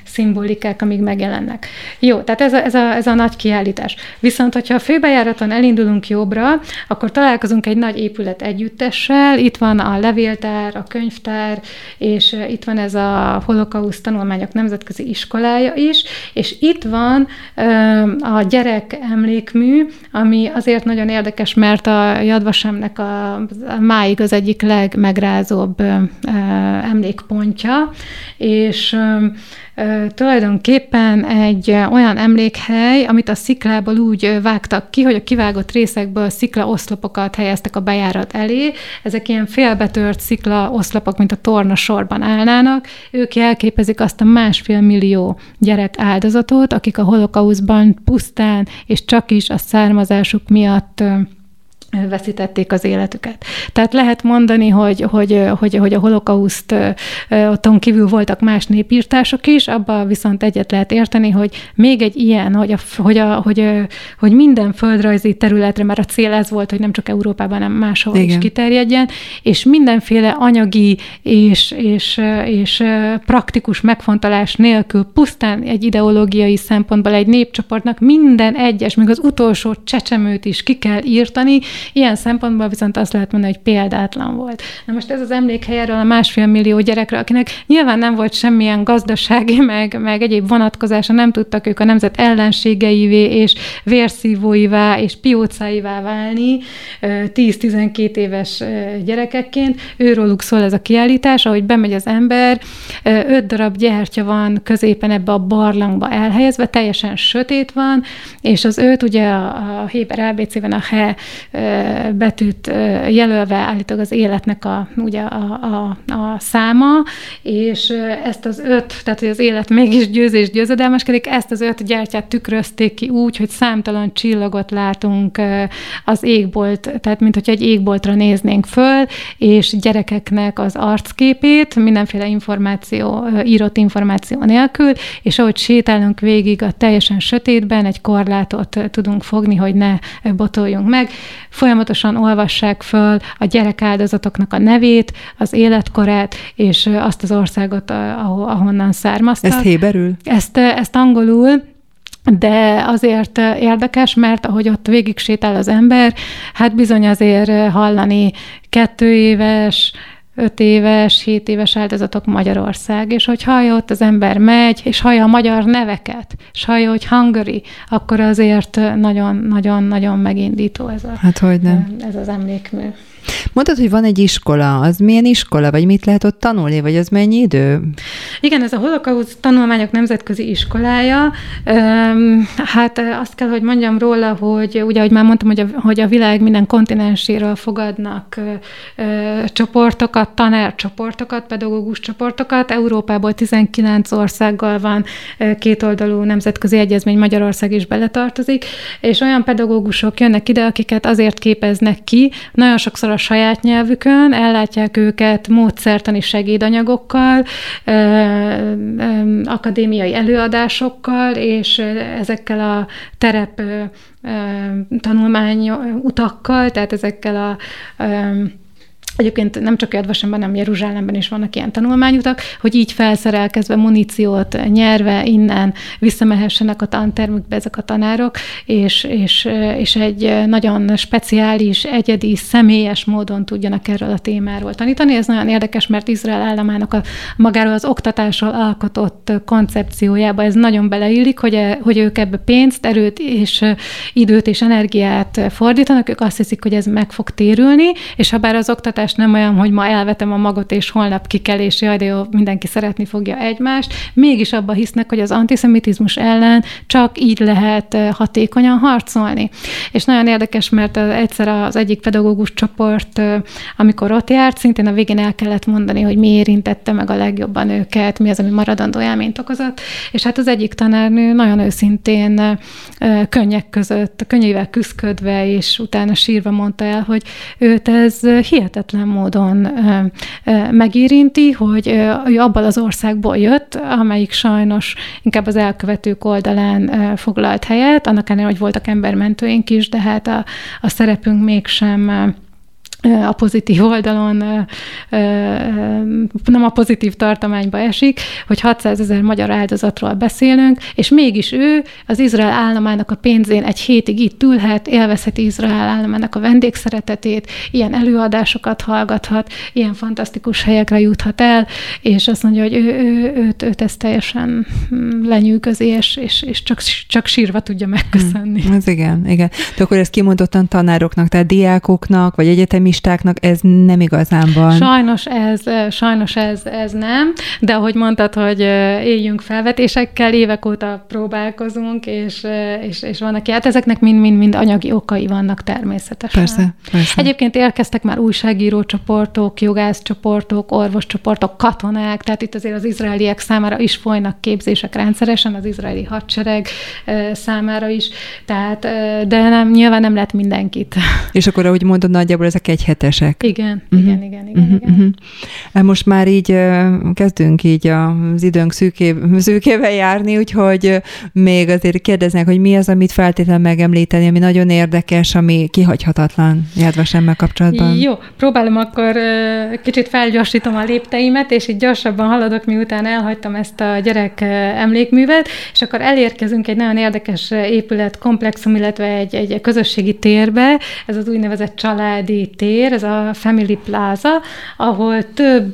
szimbolikák, amik megjelennek. Jó, tehát ez a, ez, a, ez a nagy kiállítás. Viszont, hogyha a főbejáraton elindulunk jobbra, akkor találkozunk egy nagy épület együttessel. Itt van a levéltár, a könyvtár, és itt van ez a holokauszt tanulmányok nemzetközi iskolája is, és itt van ö, a gyerek emlékmű, ami azért nagyon érdekes, mert a Jadvasemnek a, a máig az egyik legmegrázóbb emlékpontja, és tulajdonképpen egy olyan emlékhely, amit a sziklából úgy vágtak ki, hogy a kivágott részekből szikla oszlopokat helyeztek a bejárat elé. Ezek ilyen félbetört szikla oszlopok, mint a torna sorban állnának. Ők jelképezik azt a másfél millió gyerek áldozatot, akik a holokauszban pusztán és csak is a származásuk miatt veszítették az életüket. Tehát lehet mondani, hogy, hogy, hogy, hogy a holokauszt otthon kívül voltak más népírtások is, abba viszont egyet lehet érteni, hogy még egy ilyen, hogy, a, hogy, a, hogy, hogy minden földrajzi területre, mert a cél ez volt, hogy nem csak Európában, hanem máshol Igen. is kiterjedjen, és mindenféle anyagi és, és, és praktikus megfontolás nélkül pusztán egy ideológiai szempontból egy népcsoportnak minden egyes, még az utolsó csecsemőt is ki kell írtani, Ilyen szempontból viszont azt lehet mondani, hogy példátlan volt. Na most ez az emlékhely erről a másfél millió gyerekre, akinek nyilván nem volt semmilyen gazdasági, meg, meg egyéb vonatkozása, nem tudtak ők a nemzet ellenségeivé és vérszívóivá és piócáivá válni 10-12 éves gyerekekként. Őróluk szól ez a kiállítás, ahogy bemegy az ember, öt darab gyertya van középen ebbe a barlangba elhelyezve, teljesen sötét van, és az öt ugye a, a Héber ABC-ben a he betűt jelölve állítólag az életnek a, ugye a, a, a száma, és ezt az öt, tehát hogy az élet mégis győz és győzedelmeskedik, ezt az öt gyertyát tükrözték ki úgy, hogy számtalan csillagot látunk az égbolt, tehát mint hogyha egy égboltra néznénk föl, és gyerekeknek az arcképét, mindenféle információ, írott információ nélkül, és ahogy sétálunk végig a teljesen sötétben, egy korlátot tudunk fogni, hogy ne botoljunk meg folyamatosan olvassák föl a gyerekáldozatoknak a nevét, az életkorát, és azt az országot, ahonnan származtak. Ezt héberül? Ezt, ezt angolul, de azért érdekes, mert ahogy ott végig sétál az ember, hát bizony azért hallani kettő éves, öt éves, hét éves áldozatok Magyarország, és hogy hallja ott az ember megy, és hallja a magyar neveket, és hallja, hogy Hungary, akkor azért nagyon-nagyon-nagyon megindító ez, a, hát, hogy nem. ez az emlékmű. Mondtad, hogy van egy iskola, az milyen iskola, vagy mit lehet ott tanulni, vagy az mennyi idő? Igen, ez a Holokauszt Tanulmányok Nemzetközi Iskolája. Hát azt kell, hogy mondjam róla, hogy ugye, ahogy már mondtam, hogy a, hogy a világ minden kontinenséről fogadnak csoportokat, tanárcsoportokat, pedagógus csoportokat. Európából 19 országgal van kétoldalú nemzetközi egyezmény, Magyarország is beletartozik, és olyan pedagógusok jönnek ide, akiket azért képeznek ki, nagyon sokszor a saját nyelvükön, ellátják őket módszertani segédanyagokkal, akadémiai előadásokkal, és ezekkel a terep tanulmány utakkal, tehát ezekkel a Egyébként nem csak Jadvasemben, hanem Jeruzsálemben is vannak ilyen tanulmányutak, hogy így felszerelkezve muníciót nyerve innen visszamehessenek a tantermükbe ezek a tanárok, és, és, és egy nagyon speciális, egyedi, személyes módon tudjanak erről a témáról tanítani. Ez nagyon érdekes, mert Izrael államának a magáról az oktatásról alkotott koncepciójába ez nagyon beleillik, hogy, hogy ők ebbe pénzt, erőt és időt és energiát fordítanak, ők azt hiszik, hogy ez meg fog térülni, és ha bár az oktatás oktatás nem olyan, hogy ma elvetem a magot, és holnap kikel, és jaj, de jó, mindenki szeretni fogja egymást. Mégis abba hisznek, hogy az antiszemitizmus ellen csak így lehet hatékonyan harcolni. És nagyon érdekes, mert egyszer az egyik pedagógus csoport, amikor ott járt, szintén a végén el kellett mondani, hogy mi érintette meg a legjobban őket, mi az, ami maradandó élményt okozott. És hát az egyik tanárnő nagyon őszintén könnyek között, könnyével küzdködve, és utána sírva mondta el, hogy őt ez hihetetlen hihetetlen módon megérinti, hogy ő abban az országból jött, amelyik sajnos inkább az elkövetők oldalán foglalt helyet, annak ellenére, hogy voltak embermentőink is, de hát a, a szerepünk mégsem a pozitív oldalon nem a pozitív tartományba esik, hogy 600 ezer magyar áldozatról beszélünk, és mégis ő az Izrael államának a pénzén egy hétig itt ülhet, élvezheti Izrael államának a vendégszeretetét, ilyen előadásokat hallgathat, ilyen fantasztikus helyekre juthat el, és azt mondja, hogy ő, ő, őt, őt ezt teljesen lenyűgözi, és, és, és csak, csak sírva tudja megköszönni. Hmm, ez igen, igen. De akkor ezt kimondottan tanároknak, tehát diákoknak, vagy egyetemi turistáknak ez nem igazán van. Sajnos ez, sajnos ez, ez nem, de ahogy mondtad, hogy éljünk felvetésekkel, évek óta próbálkozunk, és, és, és vannak, hát ezeknek mind-mind-mind anyagi okai vannak természetesen. Persze, persze. Egyébként érkeztek már újságíró csoportok, jogász csoportok, orvos csoportok, katonák, tehát itt azért az izraeliek számára is folynak képzések rendszeresen, az izraeli hadsereg számára is, tehát, de nem, nyilván nem lehet mindenkit. És akkor, ahogy mondod, nagyjából ezek egy hetesek. Igen, uh-huh. igen, igen, igen, uh-huh. igen. Uh-huh. Most már így kezdünk így az időnk szűké, szűkével járni, úgyhogy még azért kérdeznek, hogy mi az, amit feltétlenül megemlíteni, ami nagyon érdekes, ami kihagyhatatlan járvasemmel kapcsolatban. Jó, próbálom akkor kicsit felgyorsítom a lépteimet, és így gyorsabban haladok, miután elhagytam ezt a gyerek emlékművet, és akkor elérkezünk egy nagyon érdekes épület komplexum, illetve egy, egy közösségi térbe, ez az úgynevezett családi tér, ez a Family Plaza, ahol több,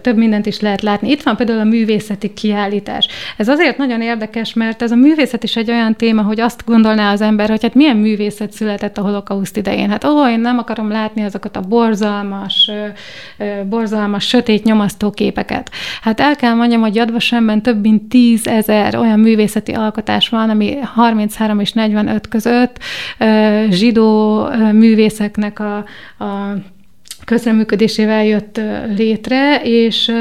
több mindent is lehet látni. Itt van például a művészeti kiállítás. Ez azért nagyon érdekes, mert ez a művészet is egy olyan téma, hogy azt gondolná az ember, hogy hát milyen művészet született a holokauszt idején. Hát ó, én nem akarom látni azokat a borzalmas, borzalmas, sötét nyomasztó képeket. Hát el kell mondjam, hogy Jadvasemben több mint tízezer olyan művészeti alkotás van, ami 33 és 45 között zsidó művészeknek a közreműködésével jött létre, és,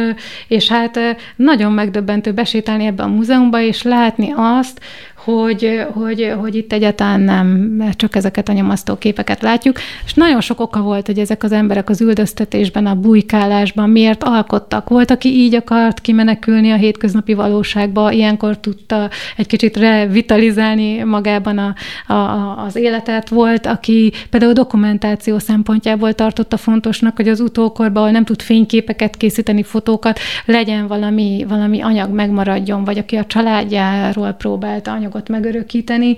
és hát nagyon megdöbbentő besétálni ebbe a múzeumba, és látni azt, hogy, hogy, hogy itt egyáltalán nem csak ezeket a nyomasztó képeket látjuk, és nagyon sok oka volt, hogy ezek az emberek az üldöztetésben, a bujkálásban miért alkottak. Volt, aki így akart kimenekülni a hétköznapi valóságba, ilyenkor tudta egy kicsit revitalizálni magában a, a, az életet. Volt, aki például dokumentáció szempontjából tartotta fontosnak, hogy az utókorban, ahol nem tud fényképeket készíteni, fotókat, legyen valami, valami anyag megmaradjon, vagy aki a családjáról próbálta anyag anyagot megörökíteni,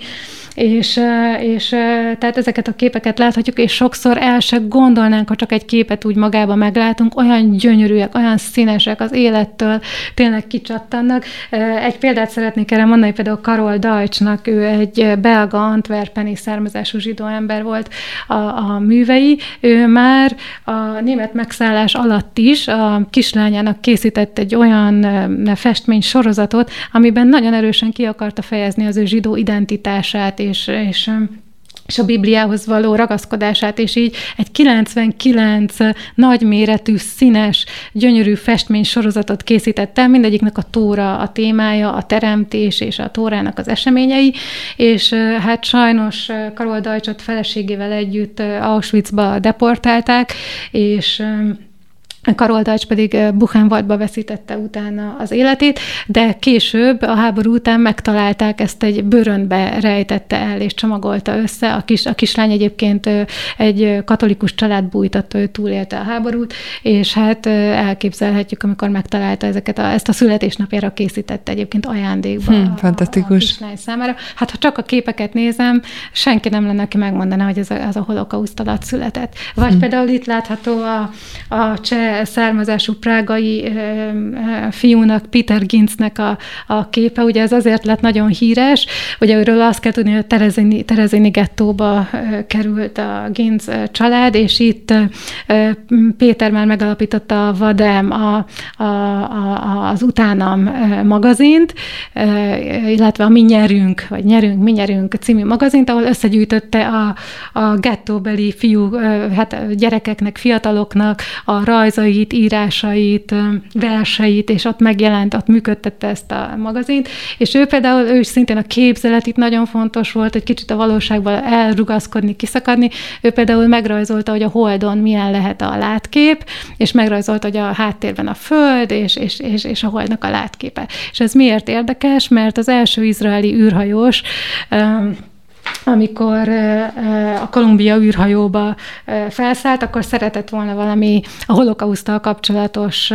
és, és tehát ezeket a képeket láthatjuk, és sokszor el se gondolnánk, ha csak egy képet úgy magába meglátunk, olyan gyönyörűek, olyan színesek az élettől, tényleg kicsattannak. Egy példát szeretnék erre mondani, például Karol Deutschnak, ő egy belga antwerpeni származású zsidó ember volt a, a művei, ő már a német megszállás alatt is a kislányának készített egy olyan festmény sorozatot, amiben nagyon erősen ki akarta fejezni az ő zsidó identitását, és, és és a Bibliához való ragaszkodását, és így egy 99 nagyméretű, színes, gyönyörű festmény sorozatot készített el, mindegyiknek a tóra a témája, a teremtés és a tórának az eseményei, és hát sajnos Karol Dajcsot feleségével együtt Auschwitzba deportálták, és Karoldács pedig Buchenwaldba veszítette utána az életét, de később a háború után megtalálták ezt egy bőrönbe rejtette el és csomagolta össze. A, kis, a kislány egyébként egy katolikus család bújtatta, ő túlélte a háborút, és hát elképzelhetjük, amikor megtalálta ezeket a, ezt a születésnapjára készítette egyébként ajándékba hmm, a, fantasztikus. a kislány számára. Hát ha csak a képeket nézem, senki nem lenne, aki megmondaná, hogy ez a, ez a holokauszt alatt született. Vagy hmm. például itt látható a, a cseh származású prágai fiúnak, Peter Ginznek a, a képe, ugye ez azért lett nagyon híres, ugye őről azt kell tudni, hogy a Terezini, Terezini gettóba került a Ginz család, és itt Péter már megalapította a Vadem, a, a, a, az Utánam magazint, illetve a Mi nyerünk, vagy Nyerünk, Mi nyerünk című magazint, ahol összegyűjtötte a, a gettóbeli fiú, hát gyerekeknek, fiataloknak a rajzai, írásait, írásait, verseit, és ott megjelent, ott működtette ezt a magazint, és ő például, ő is szintén a képzelet itt nagyon fontos volt, egy kicsit a valóságban elrugaszkodni, kiszakadni. Ő például megrajzolta, hogy a Holdon milyen lehet a látkép, és megrajzolta, hogy a háttérben a Föld, és, és, és, és a Holdnak a látképe. És ez miért érdekes? Mert az első izraeli űrhajós amikor a Kolumbia űrhajóba felszállt, akkor szeretett volna valami a holokausztal kapcsolatos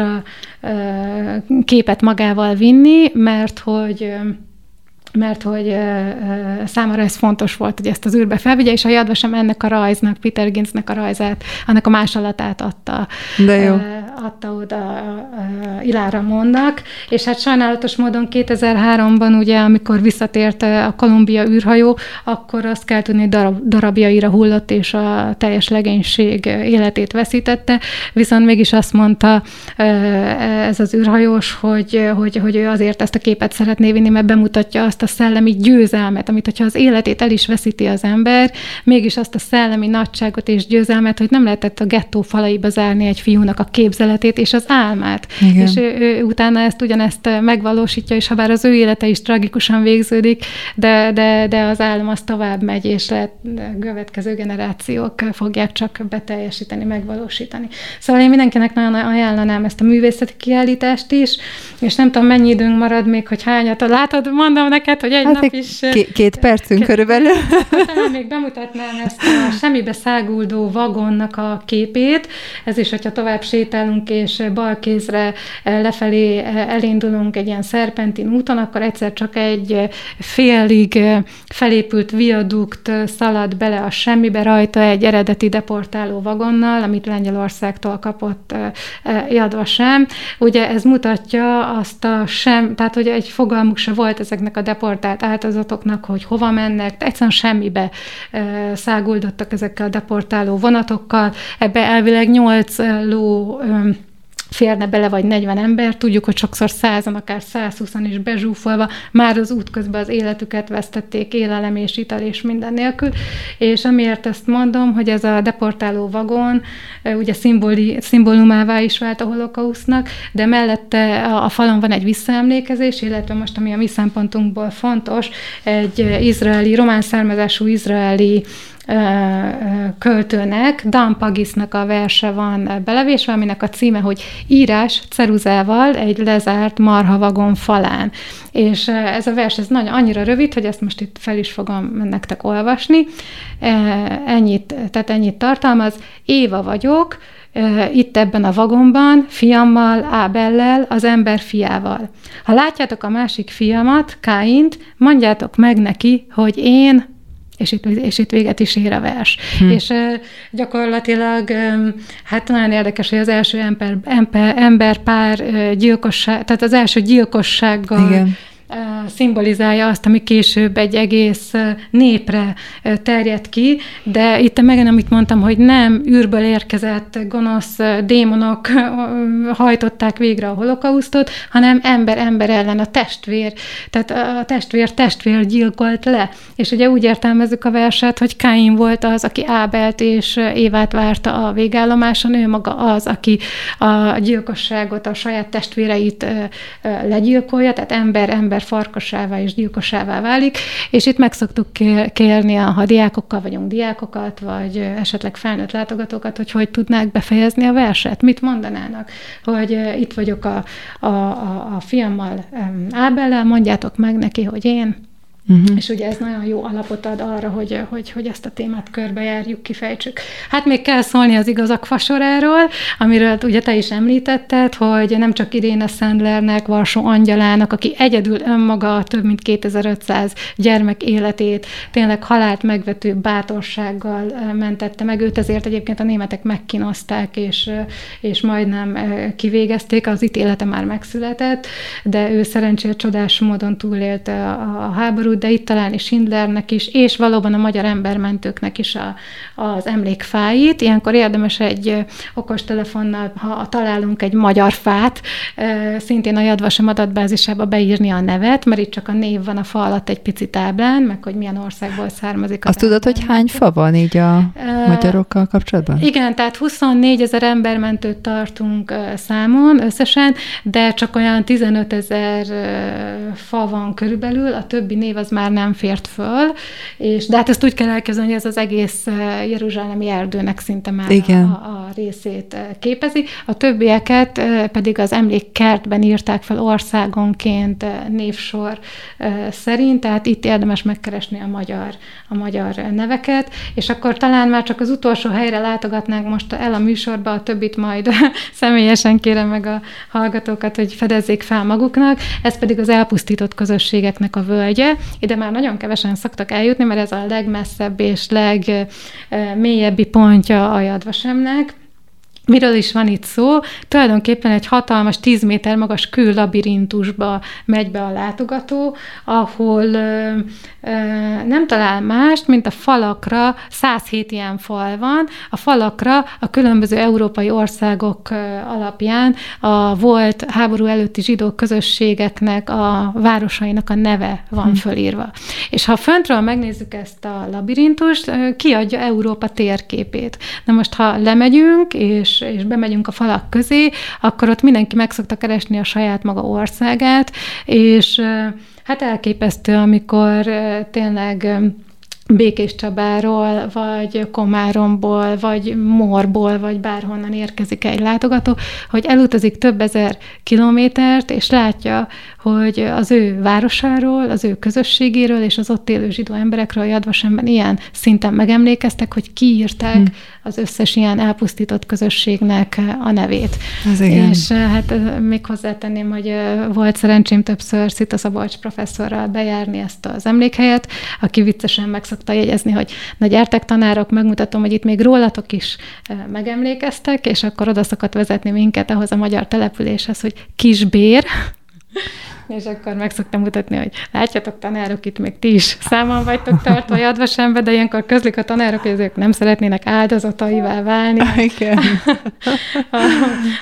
képet magával vinni, mert hogy mert hogy számára ez fontos volt, hogy ezt az űrbe felvigye, és a Jadva sem ennek a rajznak, Peter Ginznek a rajzát, annak a másolatát adta, De jó. Adta oda Ilára Mondnak, és hát sajnálatos módon 2003-ban ugye, amikor visszatért a Kolumbia űrhajó, akkor azt kell tudni, darab, darabjaira hullott, és a teljes legénység életét veszítette, viszont mégis azt mondta ez az űrhajós, hogy, hogy, hogy ő azért ezt a képet szeretné vinni, mert bemutatja azt, a szellemi győzelmet, amit hogyha az életét el is veszíti az ember, mégis azt a szellemi nagyságot és győzelmet, hogy nem lehetett a gettó falaiba zárni egy fiúnak a képzeletét és az álmát. Igen. És ő, ő utána ezt ugyanezt megvalósítja, és ha bár az ő élete is tragikusan végződik, de, de, de az álom az tovább megy, és lehet következő generációk fogják csak beteljesíteni, megvalósítani. Szóval én mindenkinek nagyon ajánlanám ezt a művészeti kiállítást is, és nem tudom, mennyi időnk marad még, hogy hányat. Látod, mondom neked, hogy egy hát nap is... Két, két percünk két, körülbelül. Hát, még bemutatnám ezt a semmibe száguldó vagonnak a képét. Ez is, hogyha tovább sétálunk, és bal kézre lefelé elindulunk egy ilyen szerpentin úton, akkor egyszer csak egy félig felépült viadukt szalad bele a semmibe rajta egy eredeti deportáló vagonnal, amit Lengyelországtól kapott jadva sem. Ugye ez mutatja azt a sem, tehát hogy egy fogalmuk se volt ezeknek a deportált áltozatoknak, hogy hova mennek, egyszerűen semmibe száguldottak ezekkel a deportáló vonatokkal. Ebbe elvileg nyolc ló férne bele, vagy 40 ember, tudjuk, hogy sokszor százan, akár 120 is bezsúfolva, már az út közben az életüket vesztették, élelem és ital és minden nélkül, és amiért ezt mondom, hogy ez a deportáló vagon ugye szimboli, szimbólumává is vált a holokausznak, de mellette a, falon van egy visszaemlékezés, illetve most, ami a mi szempontunkból fontos, egy izraeli, román származású izraeli költőnek, Dan Pagisnak a verse van belevésve, aminek a címe, hogy írás ceruzával egy lezárt marhavagon falán. És ez a vers, ez nagyon annyira rövid, hogy ezt most itt fel is fogom nektek olvasni. Ennyit, tehát ennyit tartalmaz. Éva vagyok, itt ebben a vagonban, fiammal, Ábellel, az ember fiával. Ha látjátok a másik fiamat, Káint, mondjátok meg neki, hogy én és itt, és itt véget is ér a vers. Hm. És gyakorlatilag, hát nagyon érdekes, hogy az első ember, ember, emberpár uh, gyilkosság, tehát az első gyilkossággal Igen szimbolizálja azt, ami később egy egész népre terjed ki, de itt megint, amit mondtam, hogy nem űrből érkezett gonosz démonok hajtották végre a holokausztot, hanem ember-ember ellen a testvér, tehát a testvér testvér gyilkolt le. És ugye úgy értelmezzük a verset, hogy Káin volt az, aki Ábelt és Évát várta a végállomáson, ő maga az, aki a gyilkosságot, a saját testvéreit legyilkolja, tehát ember-ember farkasává és gyilkosává válik, és itt meg szoktuk kérni, ha diákokkal vagyunk diákokat, vagy esetleg felnőtt látogatókat, hogy hogy tudnák befejezni a verset, mit mondanának, hogy itt vagyok a, a, a, a fiammal Ábellel, mondjátok meg neki, hogy én Uh-huh. És ugye ez nagyon jó alapot ad arra, hogy, hogy, hogy ezt a témát körbejárjuk, kifejtsük. Hát még kell szólni az igazak fasoráról, amiről ugye te is említetted, hogy nem csak Iréne Sandlernek, Varsó Angyalának, aki egyedül önmaga több mint 2500 gyermek életét tényleg halált megvető bátorsággal mentette meg őt, ezért egyébként a németek megkínozták, és, és majdnem kivégezték, az ítélete már megszületett, de ő szerencsére csodás módon túlélte a, a háborút, de itt találni Schindlernek is, és valóban a magyar embermentőknek is a, az emlékfáit. Ilyenkor érdemes egy okostelefonnal, ha találunk egy magyar fát, szintén a Jadvasem adatbázisába beírni a nevet, mert itt csak a név van a fa alatt egy pici táblán, meg hogy milyen országból származik. Azt tudod, hogy hány fa van így a magyarokkal kapcsolatban? Igen, tehát 24 ezer embermentőt tartunk számon összesen, de csak olyan 15 ezer fa van körülbelül, a többi név az már nem fért föl, és, de hát ezt úgy kell elkezdeni, hogy ez az egész eh, Jeruzsálemi erdőnek szinte már Igen. A, a részét eh, képezi. A többieket eh, pedig az emlékkertben írták fel országonként névsor szerint, tehát itt érdemes megkeresni a magyar, a magyar neveket, és akkor talán már csak az utolsó helyre látogatnánk most el a műsorba, a többit majd <laughs> személyesen kérem meg a hallgatókat, hogy fedezzék fel maguknak, ez pedig az elpusztított közösségeknek a völgye, ide már nagyon kevesen szoktak eljutni, mert ez a legmesszebb és legmélyebbi pontja a Jadvasemnek. Miről is van itt szó? Tulajdonképpen egy hatalmas, 10 méter magas kőlabirintusba megy be a látogató, ahol ö, ö, nem talál mást, mint a falakra, 107 ilyen fal van, a falakra a különböző európai országok ö, alapján a volt háború előtti zsidó közösségeknek, a városainak a neve van hm. fölírva. És ha föntről megnézzük ezt a labirintust, kiadja Európa térképét. Na most, ha lemegyünk, és és, bemegyünk a falak közé, akkor ott mindenki meg szokta keresni a saját maga országát, és hát elképesztő, amikor tényleg Békés Csabáról, vagy Komáromból, vagy Morból, vagy bárhonnan érkezik egy látogató, hogy elutazik több ezer kilométert, és látja, hogy az ő városáról, az ő közösségéről és az ott élő zsidó emberekről Jadvasemben ilyen szinten megemlékeztek, hogy kiírták hm. az összes ilyen elpusztított közösségnek a nevét. Ez igen. És eh, hát eh, még hozzátenném, hogy eh, volt szerencsém többször Szita Szabolcs professzorral bejárni ezt az emlékhelyet, aki viccesen meg szokta jegyezni, hogy na gyertek tanárok, megmutatom, hogy itt még rólatok is megemlékeztek, és akkor oda szokott vezetni minket ahhoz a magyar településhez, hogy Kisbér, és akkor meg szoktam mutatni, hogy látjátok tanárok, itt még ti is számon vagytok tartva jadvasembe, de ilyenkor közlik a tanárok, hogy ezek nem szeretnének áldozataivá válni <laughs> Igen. a,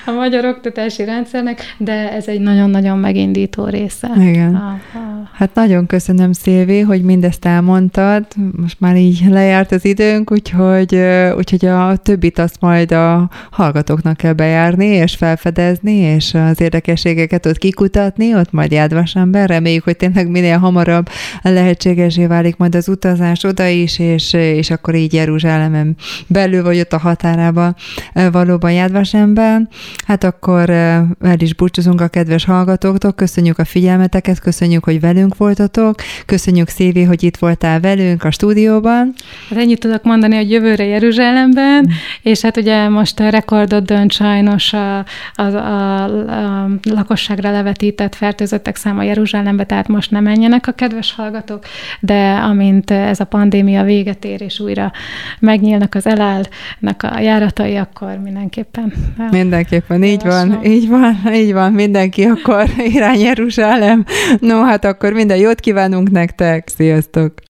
a magyar oktatási rendszernek, de ez egy nagyon-nagyon megindító része. Igen. A, a... Hát nagyon köszönöm, Szilvi, hogy mindezt elmondtad. Most már így lejárt az időnk, úgyhogy, úgyhogy a többit azt majd a hallgatóknak kell bejárni, és felfedezni, és az érdekességeket ott kikutatni, ott majd Jádvasember. Reméljük, hogy tényleg minél hamarabb lehetségesé válik majd az utazás oda is, és, és akkor így Jeruzsálemen belül, vagy ott a határában valóban Jádvasemben. Hát akkor el is búcsúzunk a kedves hallgatóktól, köszönjük a figyelmeteket, köszönjük, hogy velünk voltatok. Köszönjük Szévi, hogy itt voltál velünk a stúdióban. Hát ennyit tudok mondani, hogy jövőre Jeruzsálemben, mm. és hát ugye most a rekordot dönt sajnos a, a, a, a lakosságra levetített fertőzöttek száma Jeruzsálembe, tehát most nem menjenek a kedves hallgatók, de amint ez a pandémia véget ér, és újra megnyílnak az elállnak a járatai, akkor mindenképpen. Mindenképpen, így van, így van, így van, mindenki akkor <laughs> irány Jeruzsálem. No, hát akkor minden jót kívánunk nektek, sziasztok!